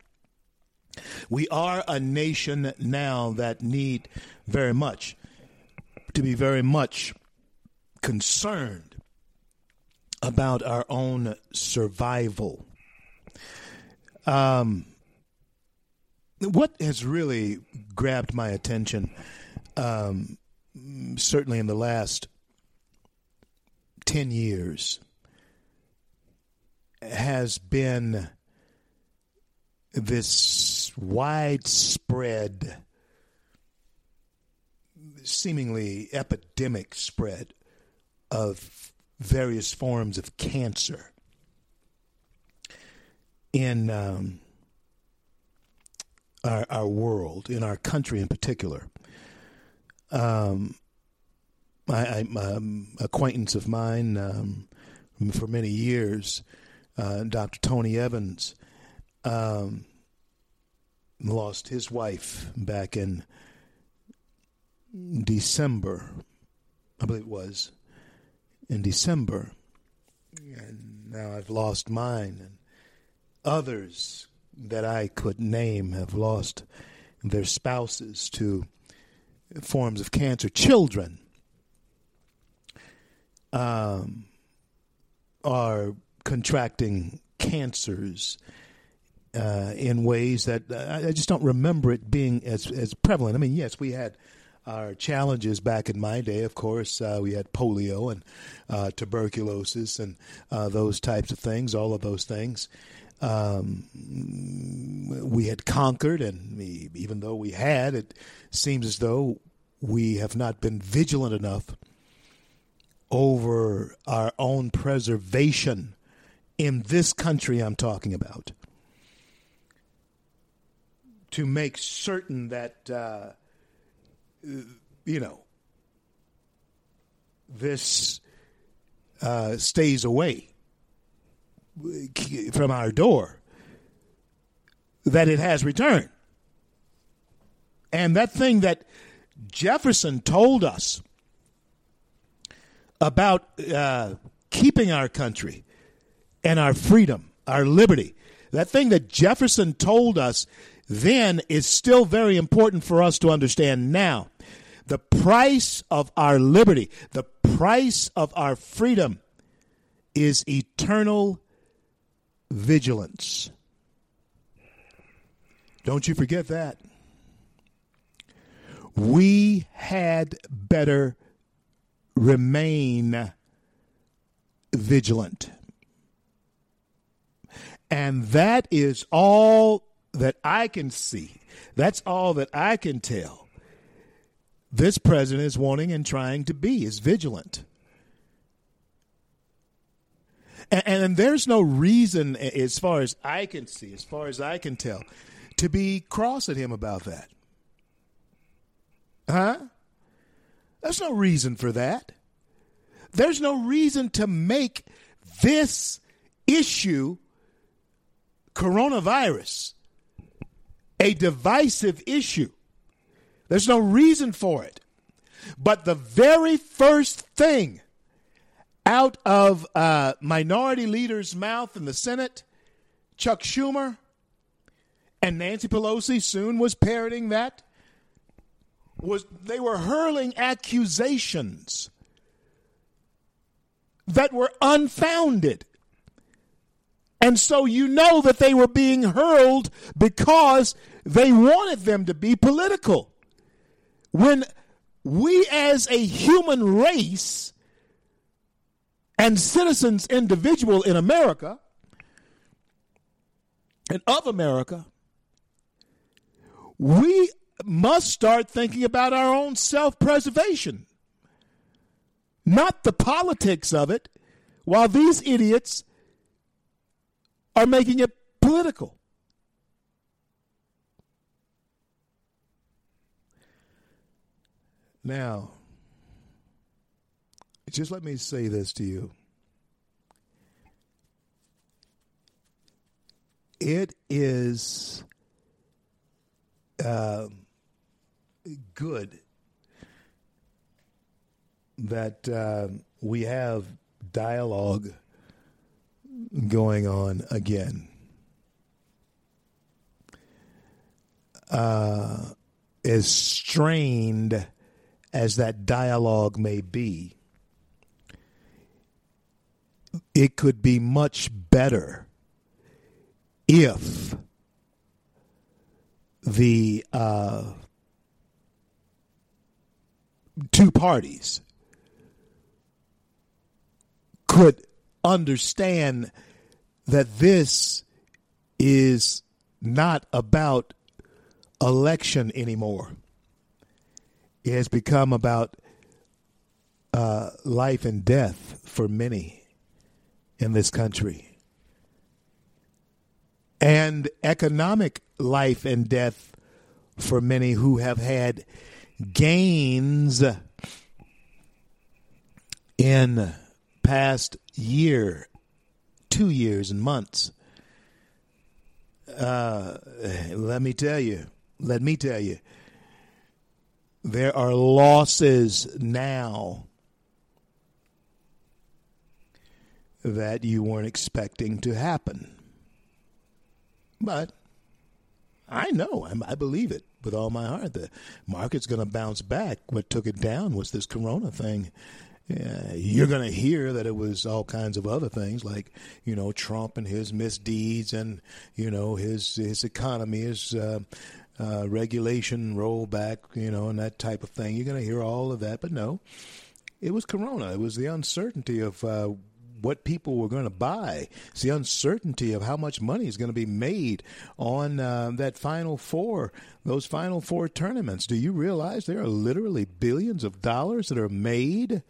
We are a nation now that need very much to be very much concerned about our own survival. Um, what has really grabbed my attention, um, certainly in the last 10 years, has been this widespread, seemingly epidemic spread of various forms of cancer in um, our, our world, in our country in particular. Um, I um, acquaintance of mine um, for many years, uh, Dr. Tony Evans, um, lost his wife back in December, I believe it was in December, and now I've lost mine, and others that I could name have lost their spouses to forms of cancer. Children um, are contracting cancers uh, in ways that uh, I just don't remember it being as as prevalent. I mean, yes, we had our challenges back in my day. Of course, uh, we had polio and uh, tuberculosis and uh, those types of things. All of those things um, we had conquered, and even though we had, it seems as though we have not been vigilant enough over our own preservation in this country I'm talking about to make certain that, uh, you know, this uh, stays away from our door that it has returned. And that thing that Jefferson told us about uh, keeping our country and our freedom, our liberty, that thing that Jefferson told us then is still very important for us to understand now. The price of our liberty, the price of our freedom is eternal vigilance. Don't you forget that. We had better remain vigilant. And that is all that I can see. That's all that I can tell. This president is wanting and trying to be is vigilant. And, and there's no reason, as far as I can see, as far as I can tell, to be cross at him about that. Huh? There's no reason for that. There's no reason to make this issue coronavirus a divisive issue. There's no reason for it. But the very first thing out of uh, minority leader's mouth in the Senate, Chuck Schumer, and Nancy Pelosi soon was parroting that, was they were hurling accusations that were unfounded. And so you know that they were being hurled because they wanted them to be political. When we as a human race and citizens individual in America and of America, we must start thinking about our own self preservation, not the politics of it, while these idiots are making it political. Now, just let me say this to you. It is uh, good that uh, we have dialogue going on again. Uh, as strained as that dialogue may be, it could be much better if the uh, two parties could understand that this is not about election anymore. It has become about uh, life and death for many in this country. And economic life and death for many who have had gains in past year, two years and months. Uh, let me tell you, let me tell you, there are losses now that you weren't expecting to happen. But I know, I believe it with all my heart. The market's going to bounce back. What took it down was this corona thing. Yeah, you're going to hear that it was all kinds of other things like, you know, Trump and his misdeeds and, you know, his his economy, his uh, uh, regulation rollback, you know, and that type of thing. You're going to hear all of that, but no, it was Corona. It was the uncertainty of uh, what people were going to buy. It's the uncertainty of how much money is going to be made on uh, that Final Four, those Final Four tournaments. Do you realize there are literally billions of dollars that are made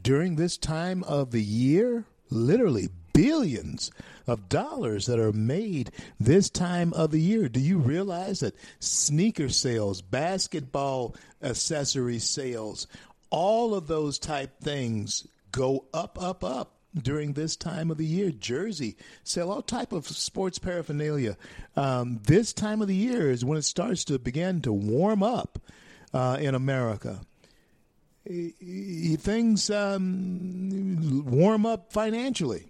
during this time of the year? Literally billions of dollars that are made this time of the year. Do you realize that sneaker sales, basketball accessory sales, all of those type things go up, up, up during this time of the year. Jersey sell all type of sports paraphernalia. Um, this time of the year is when it starts to begin to warm up uh, in America. Things um, warm up financially.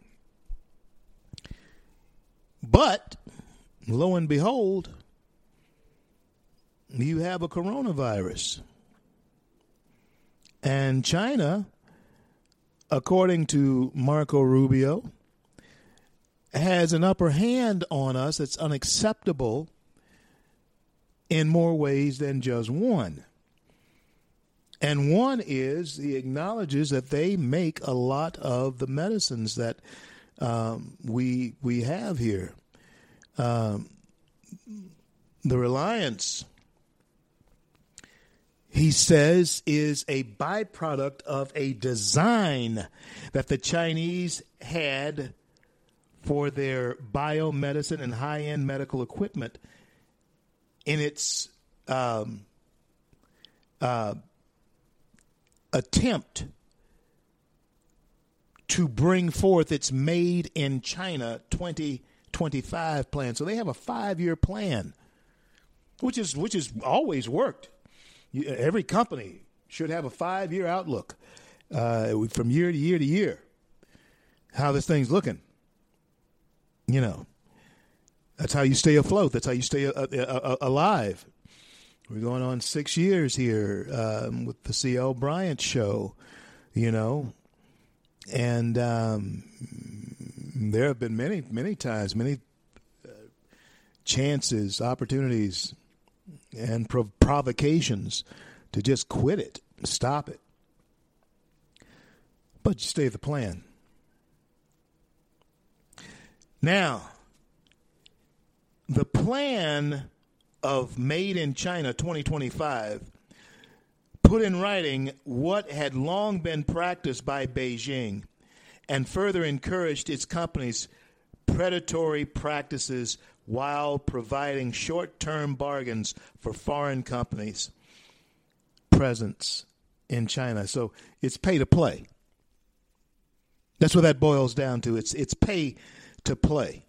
But lo and behold, you have a coronavirus. And China, according to Marco Rubio, has an upper hand on us that's unacceptable in more ways than just one. And one is he acknowledges that they make a lot of the medicines that um, we we have here. Um, the reliance, he says, is a byproduct of a design that the Chinese had for their biomedicine and high end medical equipment in its um, uh, attempt to bring forth its Made in China 2025 plan. So they have a five year plan, which is which has always worked. You, every company should have a five year outlook uh, from year to year to year. How this thing's looking, you know. That's how you stay afloat. That's how you stay uh, uh, uh, alive. We're going on six years here um, with the C.L. Bryant show, you know, and um, there have been many, many times, many uh, chances, opportunities, and prov- provocations to just quit it, stop it. But you stay the plan. Now, the plan of Made in China 2025 put in writing what had long been practiced by Beijing and further encouraged its companies' predatory practices while providing short term bargains for foreign companies' presence in China. So it's pay to play. That's what that boils down to. It's it's pay to play.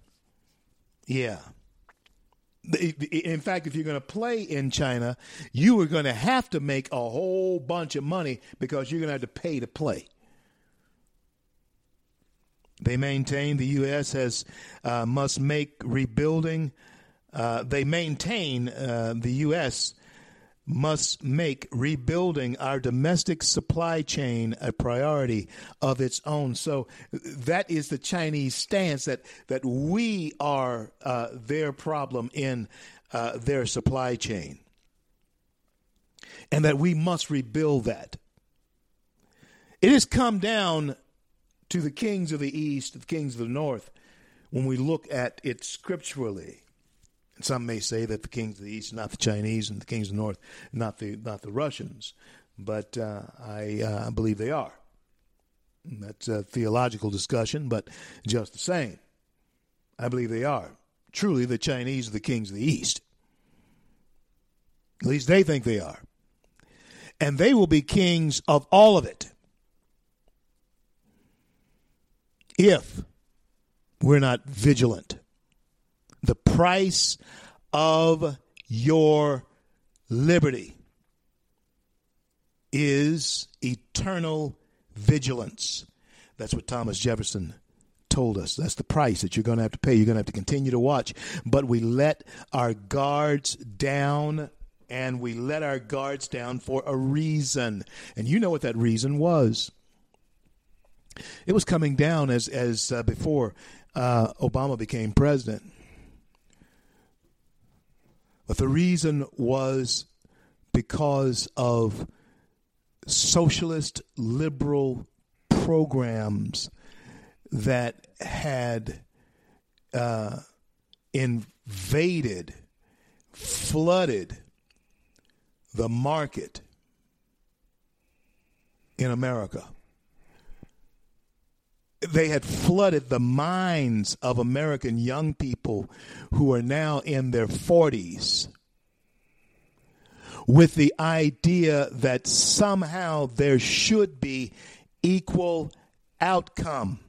Yeah. In fact, if you're going to play in China, you are going to have to make a whole bunch of money because you're going to have to pay to play. They maintain the U.S. has uh, must make rebuilding. Uh, they maintain uh, the U.S. must make rebuilding our domestic supply chain a priority of its own. So that is the Chinese stance that that we are uh, their problem in uh, their supply chain, and that we must rebuild that. It has come down to the kings of the east, the kings of the north, when we look at it scripturally. Some may say that the kings of the east not the Chinese and the kings of the north not the not the Russians, but uh, I uh, believe they are. That's a theological discussion, but just the same, I believe they are. Truly, the Chinese are the kings of the east. At least they think they are. And they will be kings of all of it. If we're not vigilant. The price of your liberty is eternal vigilance. That's what Thomas Jefferson told us. That's the price that you're going to have to pay. You're going to have to continue to watch. But we let our guards down, and we let our guards down for a reason. And you know what that reason was. It was coming down as as uh, before uh, Obama became president. But the reason was because of socialist liberal programs that had uh, invaded, flooded the market in America they had flooded the minds of American young people who are now in their 40s with the idea that somehow there should be equal outcome.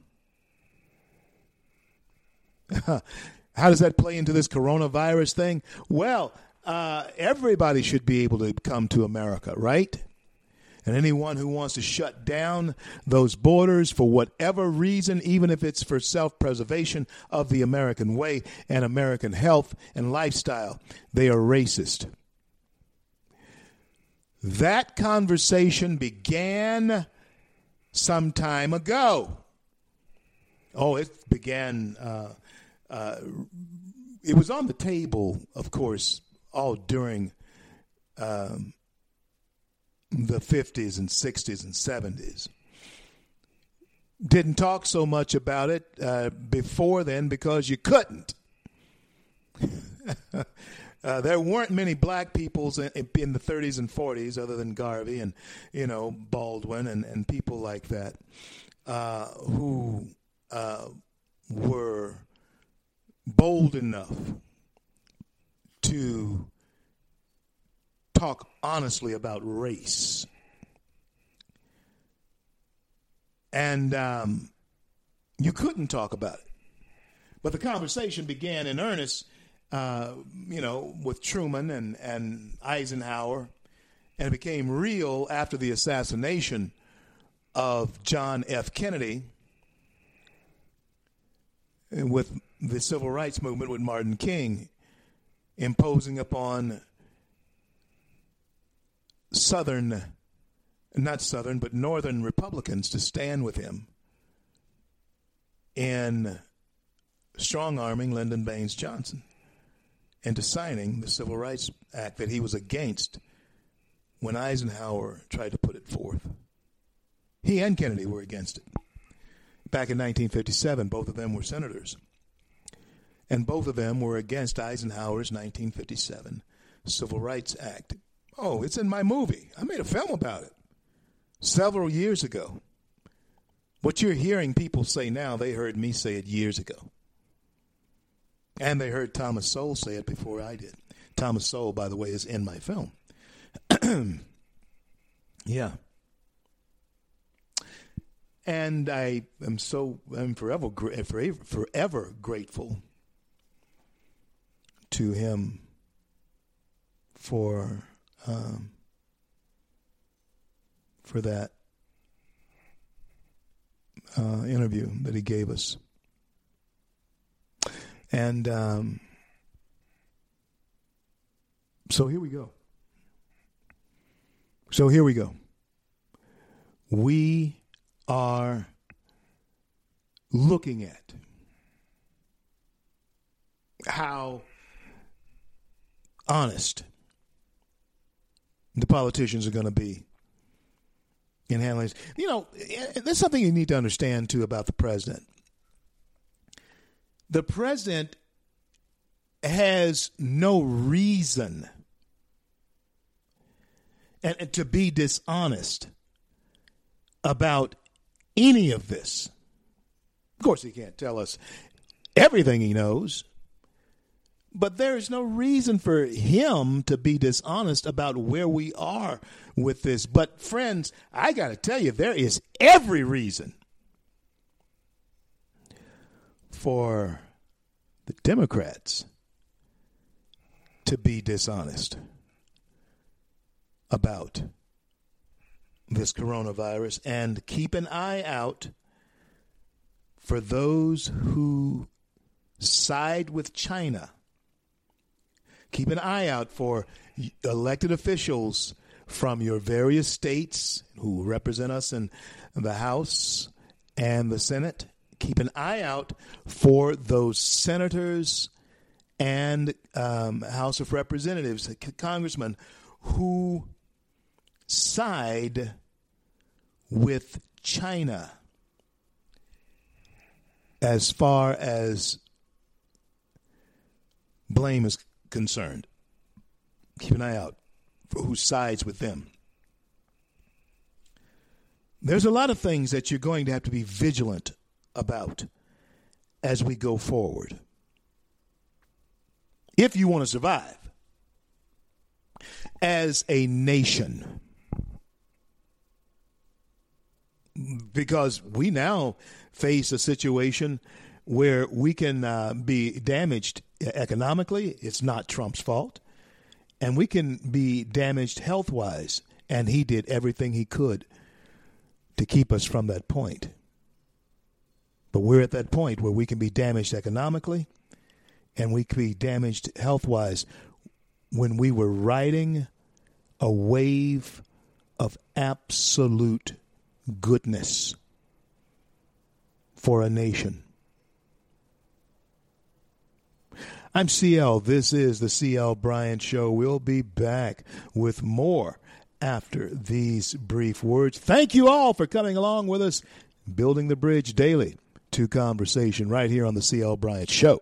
How does that play into this coronavirus thing? Well, uh, everybody should be able to come to America, right? And anyone who wants to shut down those borders for whatever reason, even if it's for self preservation of the American way and American health and lifestyle, they are racist. That conversation began some time ago. Oh, it began, uh, uh, it was on the table, of course, all during um, the 50s and 60s and 70s. Didn't talk so much about it uh, before then because you couldn't. uh, there weren't many black peoples in, in, the 30s and 40s other than Garvey and, you know, Baldwin and, and people like that uh, who uh, were bold enough to talk honestly about race. And um, you couldn't talk about it. But the conversation began in earnest, uh, you know, with Truman and, and Eisenhower, and it became real after the assassination of John F. Kennedy with the civil rights movement with Martin King imposing upon Southern, not Southern, but Northern Republicans to stand with him in strong arming Lyndon Baines Johnson into signing the Civil Rights Act that he was against when Eisenhower tried to put it forth. He and Kennedy were against it. Back in 1957, both of them were senators. And both of them were against Eisenhower's 1957 Civil Rights Act. Oh, it's in my movie. I made a film about it several years ago. What you're hearing people say now, they heard me say it years ago. And they heard Thomas Sowell say it before I did. Thomas Sowell, by the way, is in my film. yeah. And I am so I'm forever forever, forever grateful to him for um, for that uh, interview that he gave us. And um, so here we go. So here we go. We are looking at how honest the politicians are going to be in handling. You know, eh, there's something you need to understand too about the president. The president has no reason and to be dishonest about any of this. Of course, he can't tell us everything he knows, but there is no reason for him to be dishonest about where we are with this. But, friends, I got to tell you, there is every reason for the Democrats to be dishonest about this coronavirus and keep an eye out for those who side with China. Keep an eye out for elected officials from your various states who represent us in the House and the Senate. Keep an eye out for those senators and um, House of Representatives, congressmen who side with China as far as blame is concerned. Keep an eye out for who sides with them. There's a lot of things that you're going to have to be vigilant about as we go forward. If you want to survive as a nation. Because we now face a situation where we can uh, be damaged economically. It's not Trump's fault. And we can be damaged health wise. And he did everything he could to keep us from that point. But we're at that point where we can be damaged economically and we can be damaged health wise when we were riding a wave of absolute goodness for a nation. I'm CL. This is the CL Bryant Show. We'll be back with more after these brief words. Thank you all for coming along with us, building the bridge daily to conversation right here on the CL Bryant Show.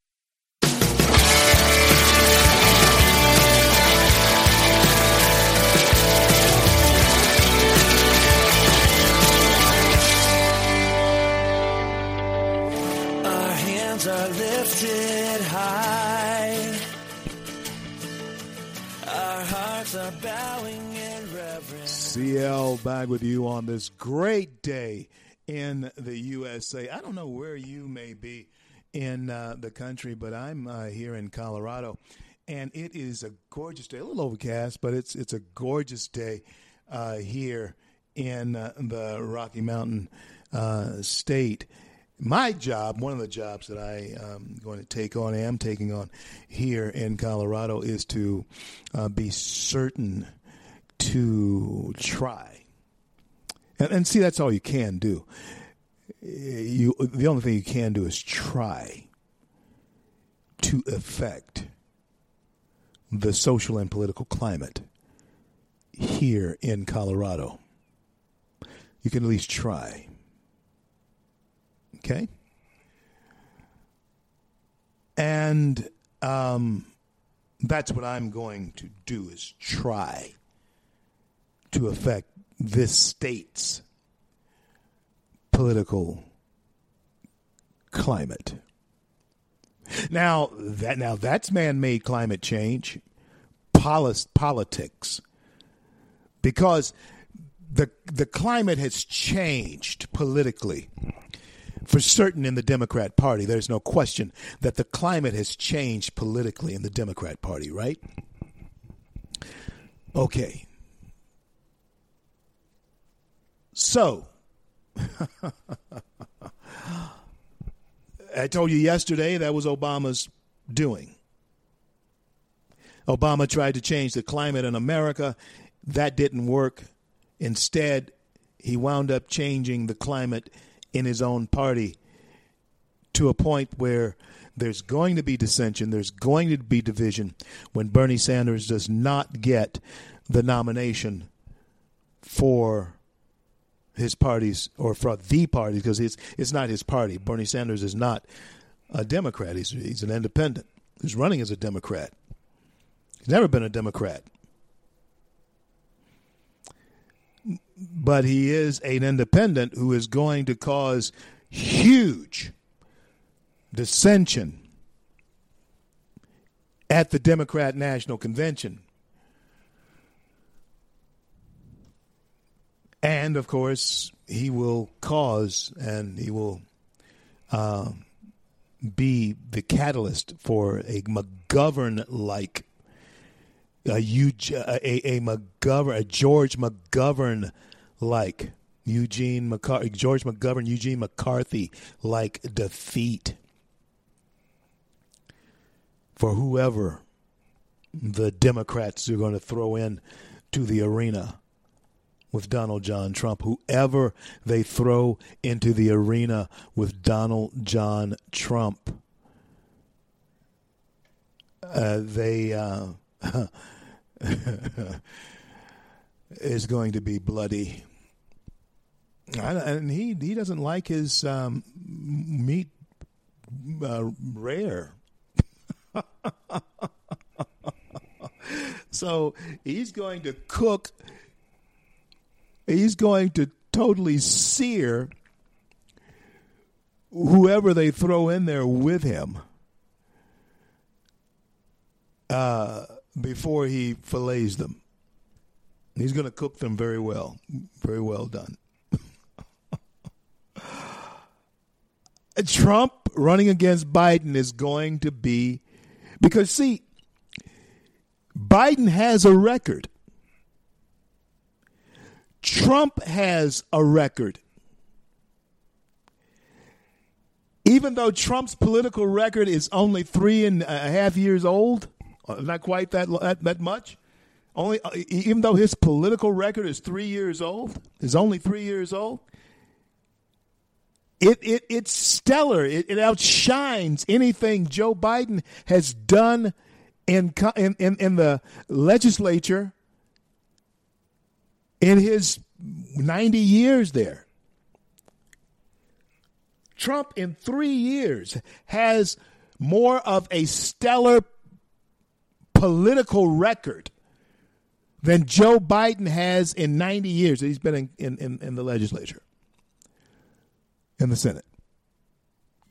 CL back with you on this great day in the USA. I don't know where you may be in uh, the country, but I'm uh, here in Colorado, and it is a gorgeous day. A little overcast, but it's it's a gorgeous day uh, here in uh, the Rocky Mountain uh, state. My job, one of the jobs that I am going to take on, am taking on here in Colorado, is to uh, be certain to try. And, and see, that's all you can do. You, the only thing you can do is try to affect the social and political climate here in Colorado. You can at least try. Okay? And um, that's what I'm going to do is try to affect this state's political climate. Now that now that's man-made climate change, polis, politics, because the the climate has changed politically. For certain in the Democrat Party, there's no question that the climate has changed politically in the Democrat Party, right? Okay. So, I told you yesterday that was Obama's doing. Obama tried to change the climate in America. That didn't work. Instead, he wound up changing the climate in his own party to a point where there's going to be dissension, there's going to be division when Bernie Sanders does not get the nomination for his parties or for the party because it's it's not his party. Bernie Sanders is not a Democrat. He's he's an independent. He's running as a Democrat. He's never been a Democrat. But he is an independent who is going to cause huge dissension at the Democrat National Convention. And of course, he will cause and he will um, be the catalyst for a McGovern like a, a, a McGovern, a George McGovern like Eugene McCarthy, George McGovern, Eugene McCarthy like defeat for whoever the Democrats are going to throw in to the arena with Donald John Trump. Whoever they throw into the arena with Donald John Trump, uh, they uh, is going to be bloody. And he he doesn't like his um, meat uh, rare. so he's going to cook he's going to totally sear whoever they throw in there with him uh, before he fillets them. He's going to cook them very well, very well done. Trump running against Biden is going to be because see, Biden has a record. Trump has a record. even though Trump's political record is only three and a half years old, uh, not quite that that, that much. Only, uh, even though his political record is three years old, is only three years old. It, it it's stellar. It, it outshines anything Joe Biden has done in, in in in the legislature in his ninety years there. Trump in three years has more of a stellar political record than Joe Biden has in 90 years that he's been in, in, in the legislature, in the Senate,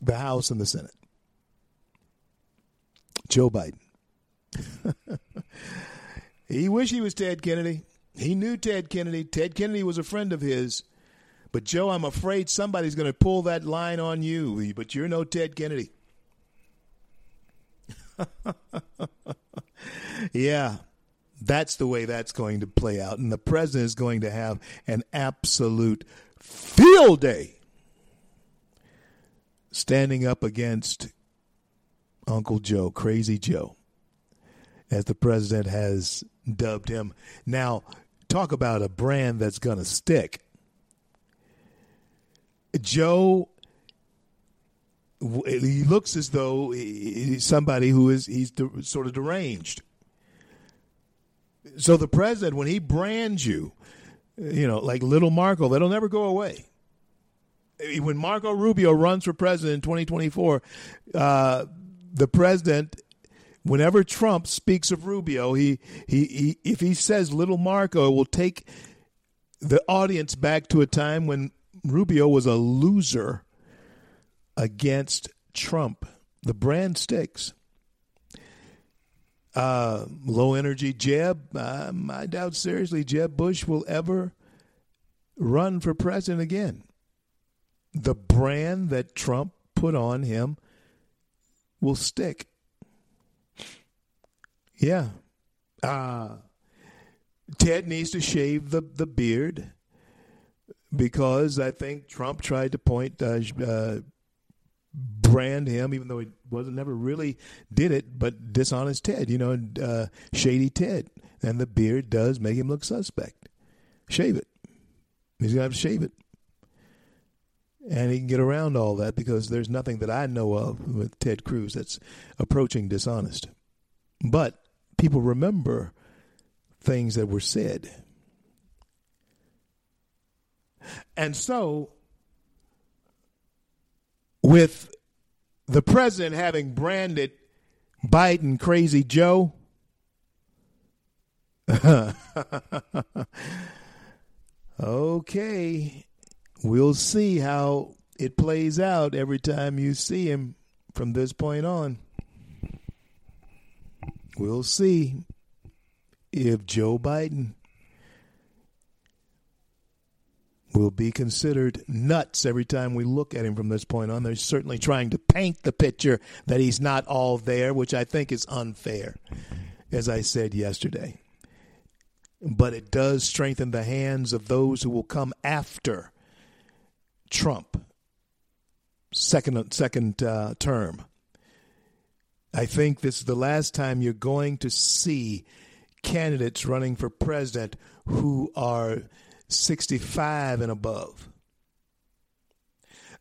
the House and the Senate. Joe Biden. he wish he was Ted Kennedy. He knew Ted Kennedy. Ted Kennedy was a friend of his. But Joe, I'm afraid somebody's going to pull that line on you. But you're no Ted Kennedy. yeah, that's the way that's going to play out. And the president is going to have an absolute field day standing up against Uncle Joe, Crazy Joe, as the president has dubbed him. Now, talk about a brand that's going to stick. Joe he looks as though he's somebody who is he's sort of deranged. So the president, when he brands you, you know, like little Marco, that'll never go away. When Marco Rubio runs for president in 2024, uh, the president, whenever Trump speaks of Rubio, he, he, he if he says little Marco, it will take the audience back to a time when Rubio was a loser against Trump. The brand sticks. Uh, low energy Jeb. Um, I doubt seriously Jeb Bush will ever run for president again. The brand that Trump put on him will stick. Yeah. Uh, Ted needs to shave the, the beard because I think Trump tried to point uh, uh, brand him, even though he wasn't never really did it, but dishonest Ted, you know, uh, shady Ted, and the beard does make him look suspect. Shave it. He's gonna have to shave it, and he can get around all that because there's nothing that I know of with Ted Cruz that's approaching dishonest. But people remember things that were said and so, with the president having branded Biden Crazy Joe, okay, we'll see how it plays out every time you see him from this point on. We'll see if Joe Biden will be considered nuts every time we look at him from this point on. They're certainly trying to paint the picture that he's not all there, which I think is unfair, as I said yesterday. But it does strengthen the hands of those who will come after Trump, second second uh, term. I think this is the last time you're going to see candidates running for president who are 65 and above.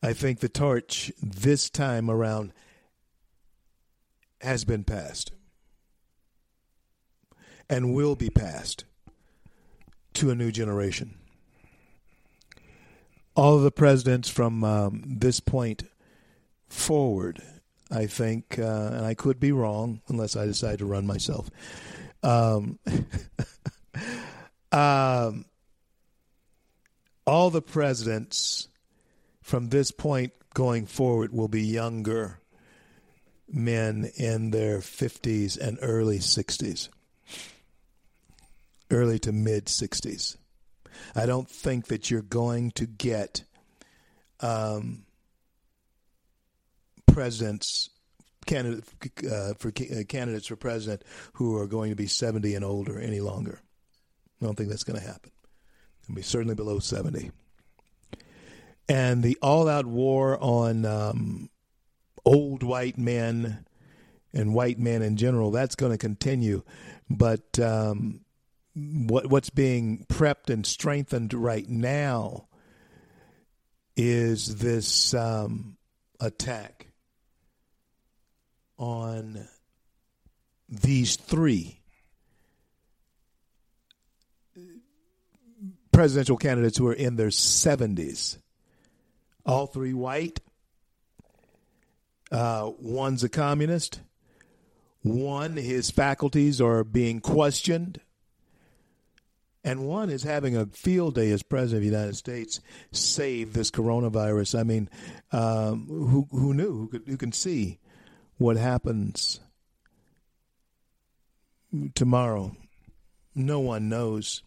I think the torch this time around has been passed and will be passed to a new generation. All of the presidents from um, this point forward, I think, uh, and I could be wrong unless I decide to run myself. Um, um, all the presidents from this point going forward will be younger men in their 50s and early 60s, early to mid 60s. I don't think that you're going to get um, presidents candidate uh, for uh, candidates for president who are going to be 70 and older any longer. I don't think that's going to happen to be certainly below 70. And the all out war on um, old white men and white men in general. That's going to continue, but um, what what's being prepped and strengthened right now is this um, attack on these three presidential candidates who are in their 70s. All three white. Uh, one's a communist. One, his faculties are being questioned. And one is having a field day as president of the United States, save this coronavirus. I mean, um, who who knew? Who could who can see what happens tomorrow? No one knows.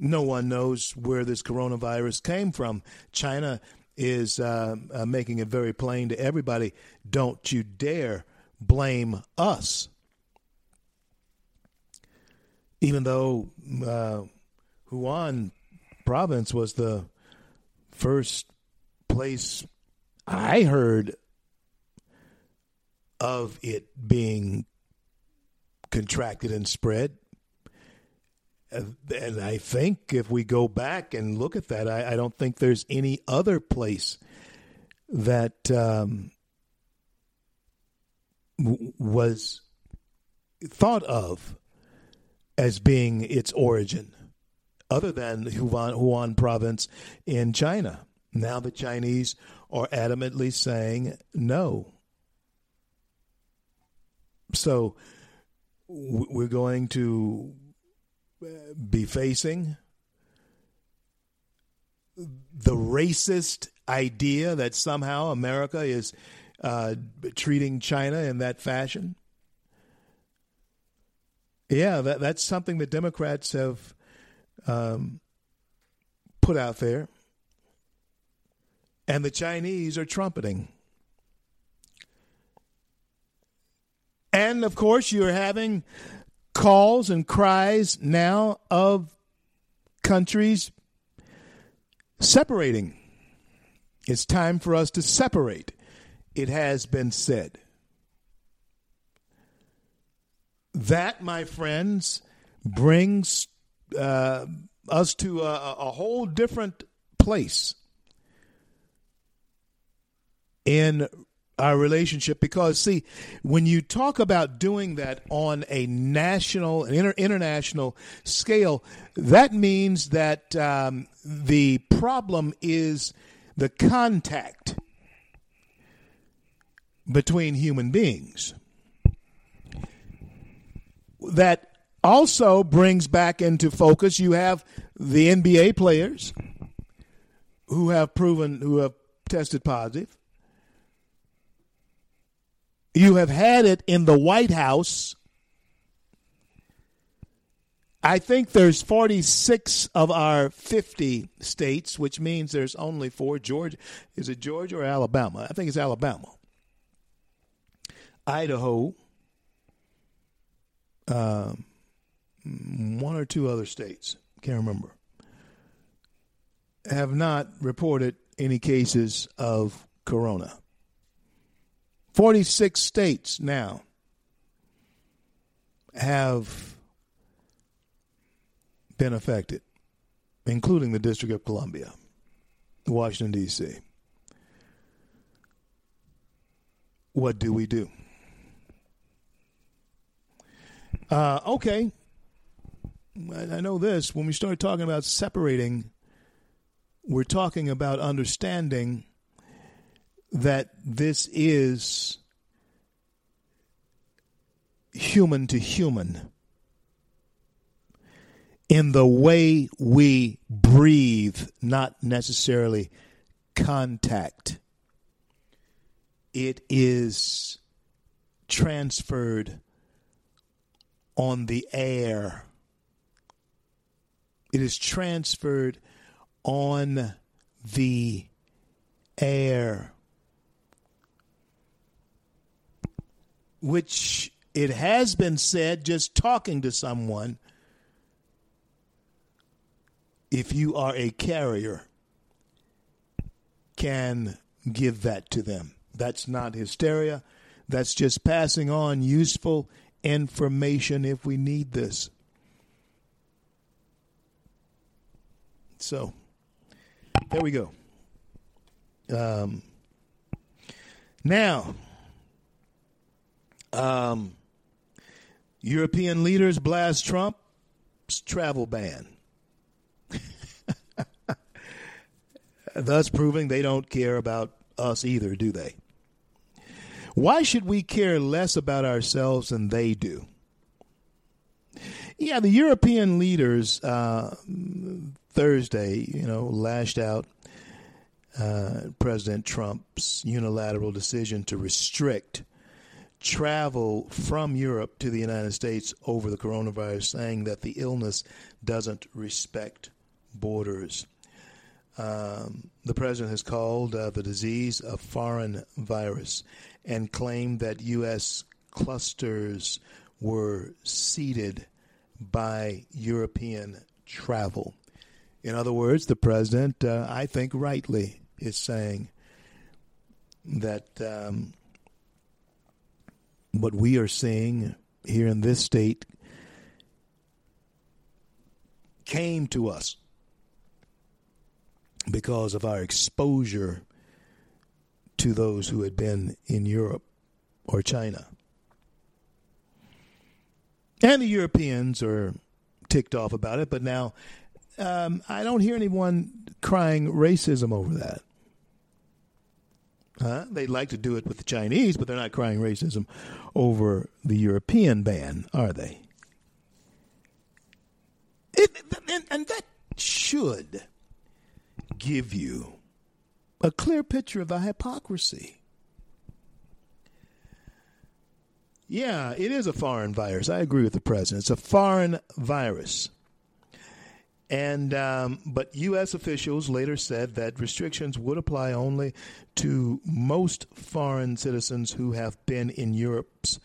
No one knows where this coronavirus came from. China is uh, uh, making it very plain to everybody: don't you dare blame us even though uh, Wuhan province was the first place I heard of it being contracted and spread. And I think if we go back and look at that, I, I don't think there's any other place that um, w- was thought of as being its origin, other than Huan, Wuhan province in China. Now the Chinese are adamantly saying no. So we're going to be facing the racist idea that somehow America is uh, treating China in that fashion. Yeah, that, that's something that Democrats have um, put out there. And the Chinese are trumpeting. And of course, you're having calls and cries now of countries separating. It's time for us to separate, it has been said. That, my friends, brings uh, us to a, a whole different place in our relationship because see when you talk about doing that on a national and inter- international scale that means that um, the problem is the contact between human beings that also brings back into focus you have the NBA players who have proven who have tested positive. You have had it in the White House. I think there's 46 of our 50 states, which means there's only four. Georgia, is it Georgia or Alabama? I think it's Alabama. Idaho, um, one or two other states, can't remember, have not reported any cases of corona. 46 states now have been affected, including the District of Columbia, Washington, D.C. What do we do? Uh, okay. I know this. When we start talking about separating, we're talking about understanding that this is human to human in the way we breathe, not necessarily contact. It is transferred on the air. It is transferred on the air, which it has been said just talking to someone if you are a carrier can give that to them That's not hysteria. That's just passing on useful information if we need this. So, there we go. Um, now, um, European leaders blast Trump's travel ban. Thus proving they don't care about us either, do they? Why should we care less about ourselves than they do? Yeah, the European leaders uh, Thursday, you know, lashed out uh, President Trump's unilateral decision to restrict travel from Europe to the United States over the coronavirus, saying that the illness doesn't respect borders. Um, the president has called uh, the disease a foreign virus and claimed that U.S. clusters were seeded by European travel. In other words, the president, uh, I think rightly, is saying that um, what we are seeing here in this state came to us because of our exposure to those who had been in Europe or China. And the Europeans are ticked off about it, but now um, I don't hear anyone crying racism over that. Huh? They'd like to do it with the Chinese, but they're not crying racism over the European ban, are they? It, and, and that should give you a clear picture of the hypocrisy. Yeah, it is a foreign virus. I agree with the president. It's a foreign virus. And um, but U.S. officials later said that restrictions would apply only to most foreign citizens who have been in Europe's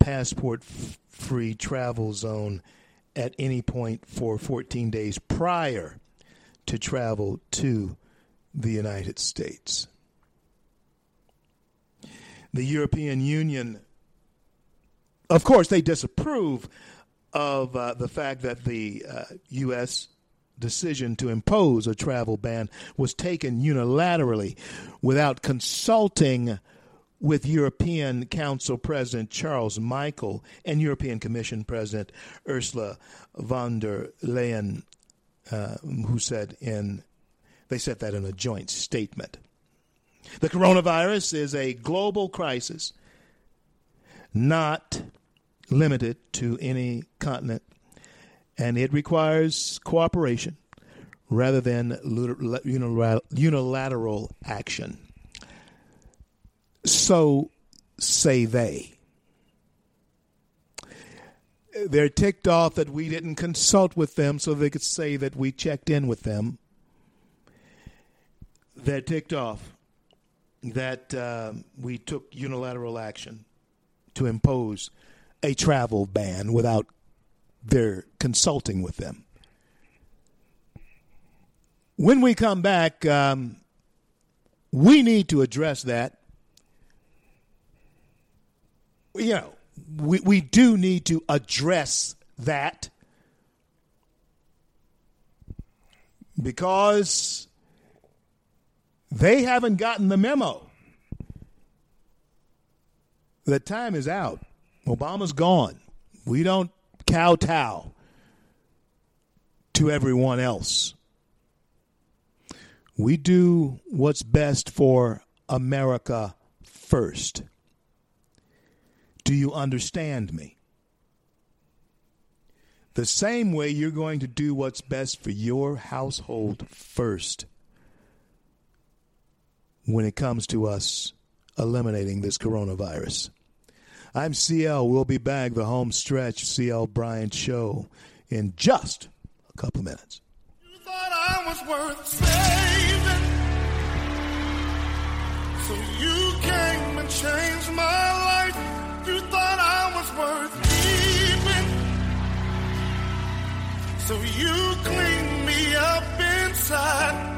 passport-free travel zone at any point for 14 days prior to travel to the United States. The European Union, of course, they disapprove of uh, the fact that the uh, U.S. decision to impose a travel ban was taken unilaterally without consulting with European Council President Charles Michel and European Commission President Ursula von der Leyen, uh, who said in they said that in a joint statement. The coronavirus is a global crisis, not limited to any continent, and it requires cooperation rather than unilateral action. So say they. They're ticked off that we didn't consult with them so they could say that we checked in with them. They're ticked off that uh, we took unilateral action to impose a travel ban without their consulting with them. When we come back, um, we need to address that. You know, we, we do need to address that because they haven't gotten the memo. The time is out. Obama's gone. We don't kowtow to everyone else. We do what's best for America first. Do you understand me? The same way you're going to do what's best for your household first when it comes to us eliminating this coronavirus. I'm CL. We'll be back the home stretch CL Bryant show in just a couple minutes. You thought I was worth saving. So you came and changed my life. You thought I was worth keeping. So you cleaned me up inside.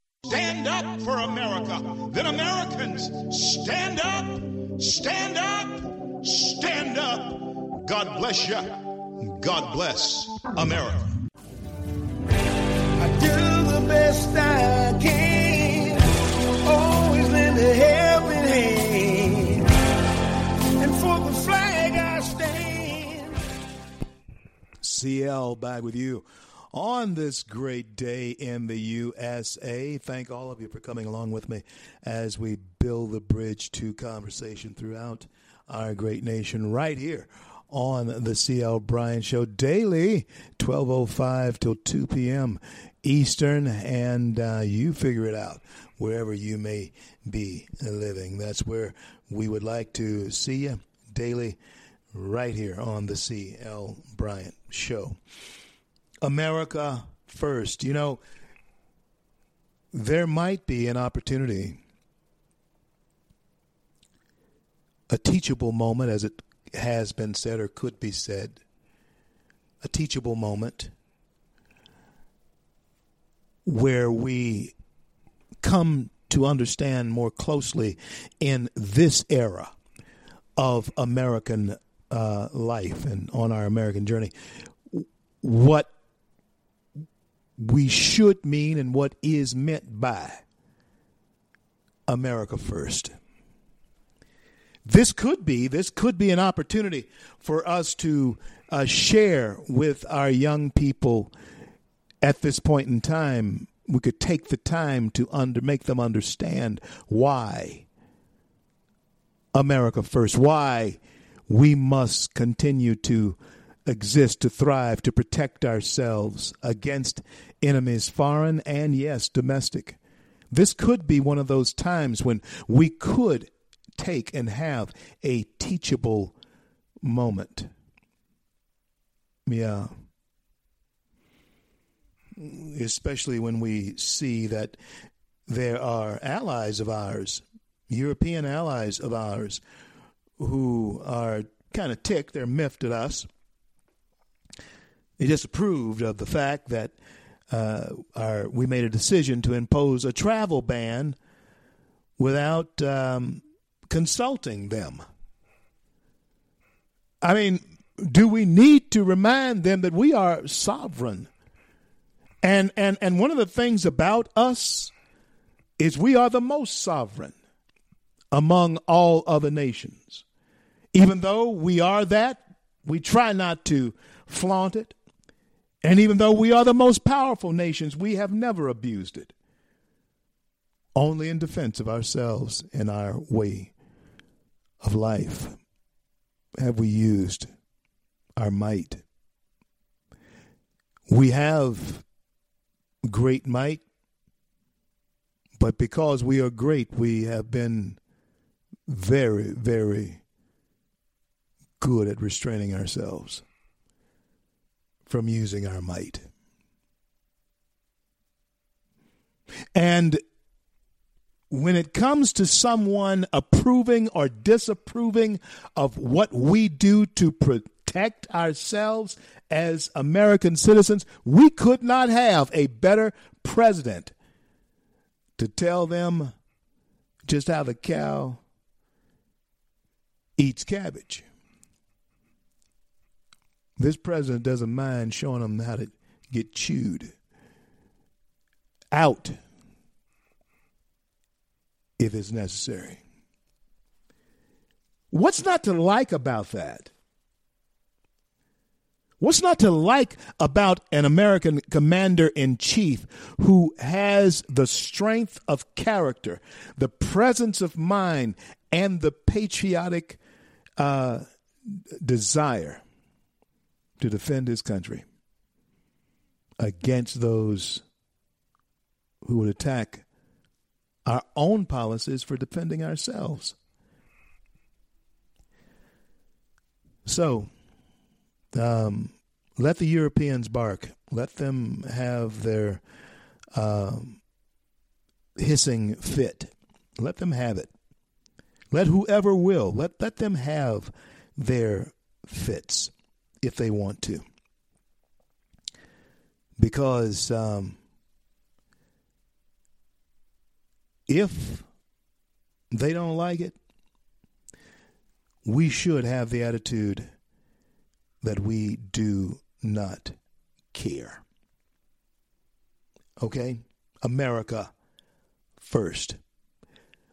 Stand up for America. Then Americans, stand up, stand up, stand up. God bless you. God bless America. I do the best I can, always lend a helping hand, and for the flag I stand. CL back with you on this great day in the USA. Thank all of you for coming along with me as we build the bridge to conversation throughout our great nation right here on the CL Bryant Show daily, 1205 till 2 p.m. Eastern, and uh, you figure it out wherever you may be living. That's where we would like to see you daily right here on the CL Bryant Show. America first. You know, there might be an opportunity, a teachable moment, as it has been said or could be said, a teachable moment where we come to understand more closely in this era of American uh, life and on our American journey what we should mean and what is meant by America first. This could be this could be an opportunity for us to uh, share with our young people at this point in time. We could take the time to under make them understand why America first, why we must continue to exist to thrive, to protect ourselves against enemies, foreign and, yes, domestic. This could be one of those times when we could take and have a teachable moment. Yeah. Especially when we see that there are allies of ours, European allies of ours, who are kind of ticked, they're miffed at us he disapproved of the fact that uh, our, we made a decision to impose a travel ban without um, consulting them. I mean, do we need to remind them that we are sovereign? And and and one of the things about us is we are the most sovereign among all other nations. Even though we are that, we try not to flaunt it. And even though we are the most powerful nations, we have never abused it. Only in defense of ourselves and our way of life have we used our might. We have great might, but because we are great, we have been very, very good at restraining ourselves from using our might. And when it comes to someone approving or disapproving of what we do to protect ourselves as American citizens, we could not have a better president to tell them just how the cow eats cabbage. This president doesn't mind showing them how to get chewed out if it's necessary. What's not to like about that? What's not to like about an American commander in chief who has the strength of character, the presence of mind, and the patriotic uh, desire to defend his country against those who would attack our own policies for defending ourselves. So, um, let the Europeans bark. Let them have their um, hissing fit. Let them have it. Let whoever will, let, let them have their fits if they want to. Because um, if they don't like it, we should have the attitude that we do not care. Okay? America first.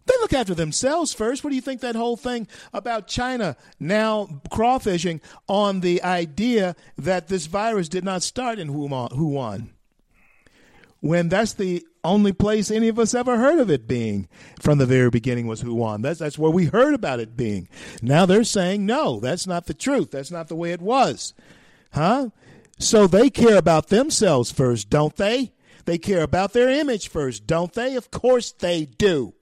They look after themselves first. What do you think that whole thing about China now crawfishing on the idea that this virus did not start in Wuhan? When that's the only place any of us ever heard of it being from the very beginning was Wuhan. That's that's where we heard about it being. Now they're saying no, that's not the truth. That's not the way it was. Huh? So they care about themselves first, don't they? They care about their image first, don't they? Of course they do.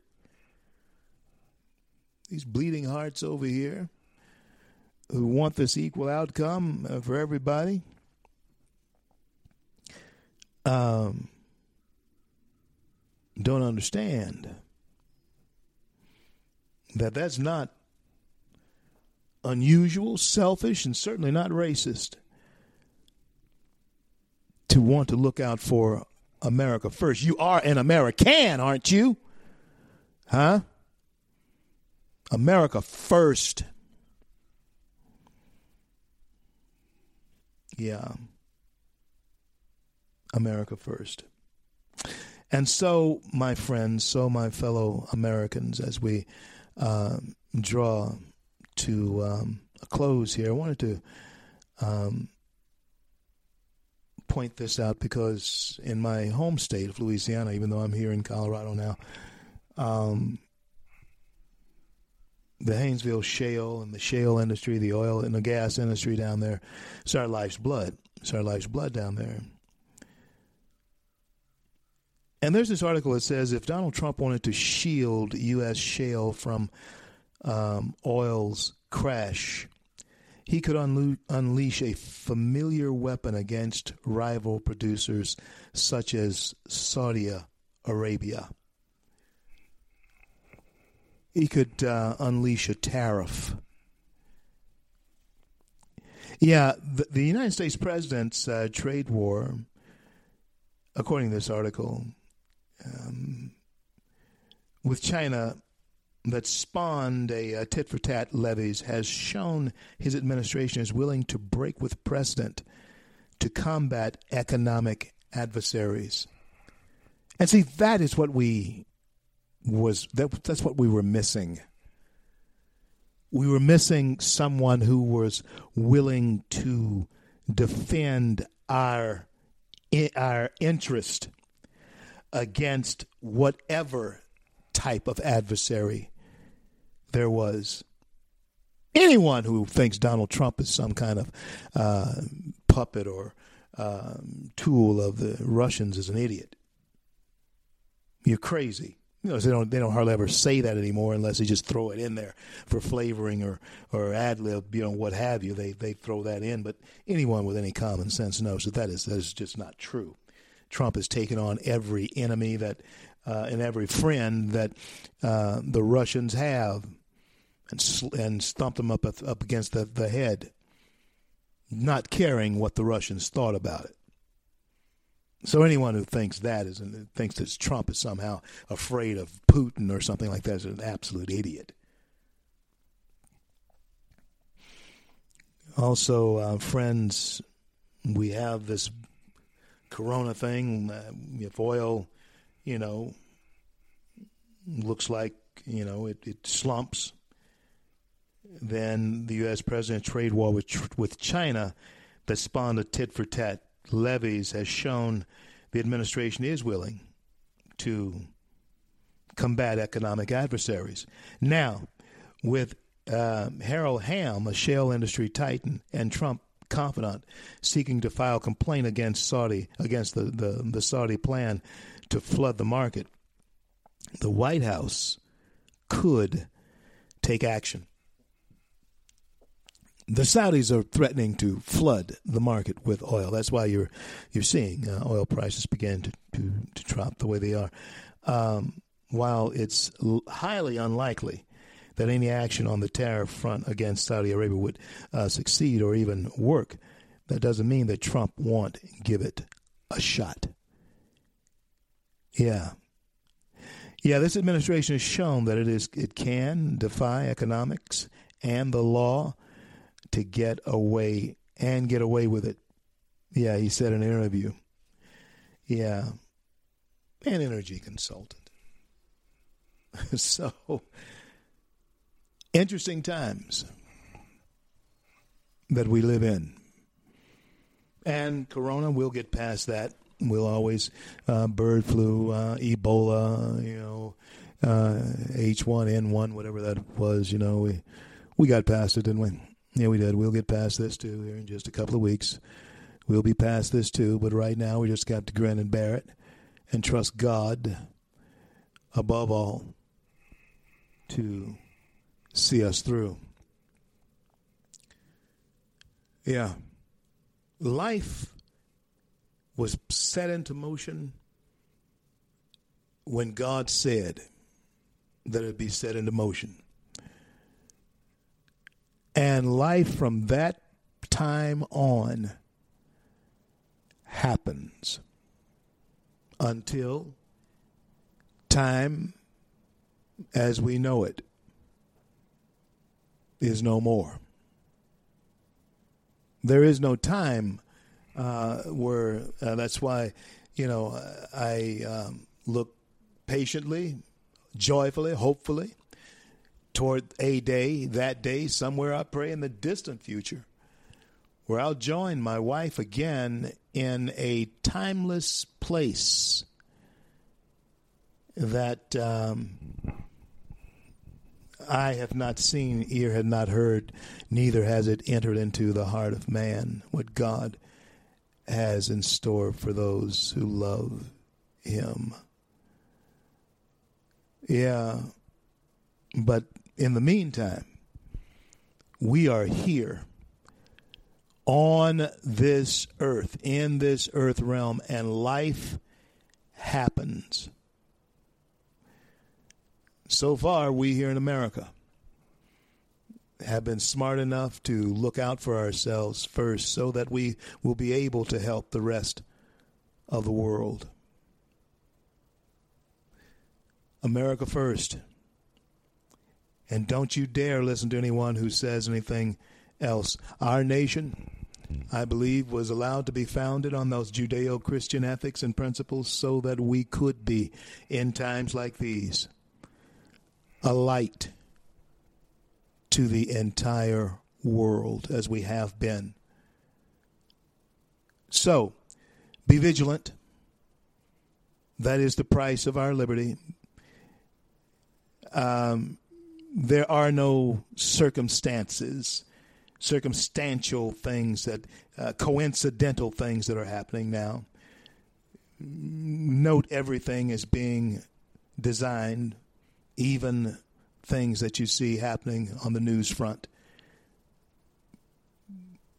These bleeding hearts over here who want this equal outcome uh, for everybody. Um, don't understand that that's not unusual, selfish, and certainly not racist to want to look out for America first. You are an American, aren't you? Huh? America first. Yeah. America first. And so, my friends, so my fellow Americans, as we uh, draw to um, a close here, I wanted to um, point this out because in my home state of Louisiana, even though I'm here in Colorado now, um, the Haynesville shale and the shale industry, the oil and the gas industry down there, it's our life's blood. It's our life's blood down there. And there's this article that says if Donald Trump wanted to shield U.S. shale from um, oil's crash, he could unle- unleash a familiar weapon against rival producers such as Saudi Arabia. He could uh, unleash a tariff. Yeah, the, the United States president's uh, trade war, according to this article, um, with China that spawned a, a tit for tat levies has shown his administration is willing to break with precedent to combat economic adversaries. And see, that is what we was that, that's what we were missing. We were missing someone who was willing to defend our our interest against whatever type of adversary there was. Anyone who thinks Donald Trump is some kind of uh, puppet or um, tool of the Russians is an idiot. You're crazy. You know, they don't they don't hardly ever say that anymore unless they just throw it in there for flavoring or or ad lib, you know, what have you. They they throw that in, but anyone with any common sense knows that that is that is just not true. Trump has taken on every enemy that uh, and every friend that uh, the Russians have, and sl- and stumped them up up against the, the head, not caring what the Russians thought about it. So anyone who thinks that is and thinks that Trump is somehow afraid of Putin or something like that is an absolute idiot. Also, uh, friends, we have this corona thing, uh, if oil, you know, looks like, you know, it, it slumps, then the U.S. president's trade war with, with China that spawned a tit for tat levies has shown the administration is willing to combat economic adversaries. Now, with uh, Harold Hamm, a shale industry titan, and Trump confidant seeking to file complaint against Saudi against the, the, the Saudi plan to flood the market. the White House could take action. The Saudis are threatening to flood the market with oil. That's why you're you're seeing uh, oil prices begin to, to, to drop the way they are. Um, while it's l- highly unlikely that any action on the tariff front against Saudi Arabia would uh, succeed or even work, that doesn't mean that Trump won't give it a shot. Yeah. Yeah, this administration has shown that it is it can defy economics and the law to get away and get away with it. Yeah, he said in an interview. Yeah. An energy consultant. so interesting times that we live in. And Corona, we'll get past that. We'll always uh, bird flu, uh, Ebola, you know, uh, H1N1, whatever that was. You know, we we got past it, didn't we? Yeah, we did. We'll get past this too here in just a couple of weeks. We'll be past this too, but right now we just got to grin and bear it and trust God above all to see us through. Yeah. Life was set into motion when God said that it be set into motion. And life from that time on happens until time as we know it is no more. There is no time uh, where uh, that's why, you know, I um, look patiently, joyfully, hopefully toward a day, that day, somewhere I pray in the distant future, where I'll join my wife again in a timeless place that um, have not seen, ear had not heard, neither has it entered into the heart of man what God has in store for those who love Him. Yeah, but in the meantime, we are here on this earth, in this earth realm, and life happens. So far, we here in America have been smart enough to look out for ourselves first so that we will be able to help the rest of the world. America first. And don't you dare listen to anyone who says anything else. Our nation, I believe, was allowed to be founded on those Judeo Christian ethics and principles so that we could be, in times like these, a light to the entire world as we have been. So, be vigilant. That is the price of our liberty. Um, there are no circumstances, circumstantial things that, uh, coincidental things that are happening now. Note everything as being designed, even things that you see happening on the news front.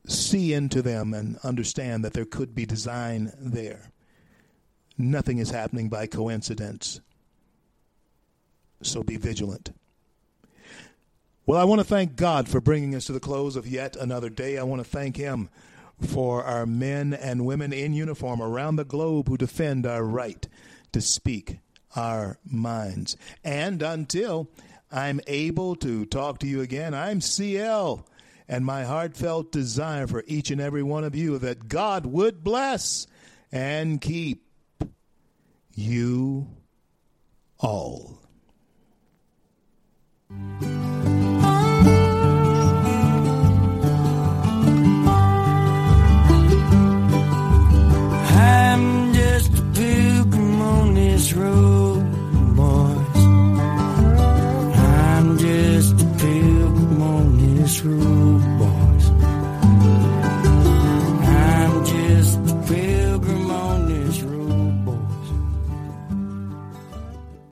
See into them and understand that there could be design there. Nothing is happening by coincidence. So be vigilant. Well, I want to thank God for bringing us to the close of yet another day. I want to thank Him for our men and women in uniform around the globe who defend our right to speak our minds. And until I'm able to talk to you again, I'm CL. And my heartfelt desire for each and every one of you that God would bless and keep you all. True.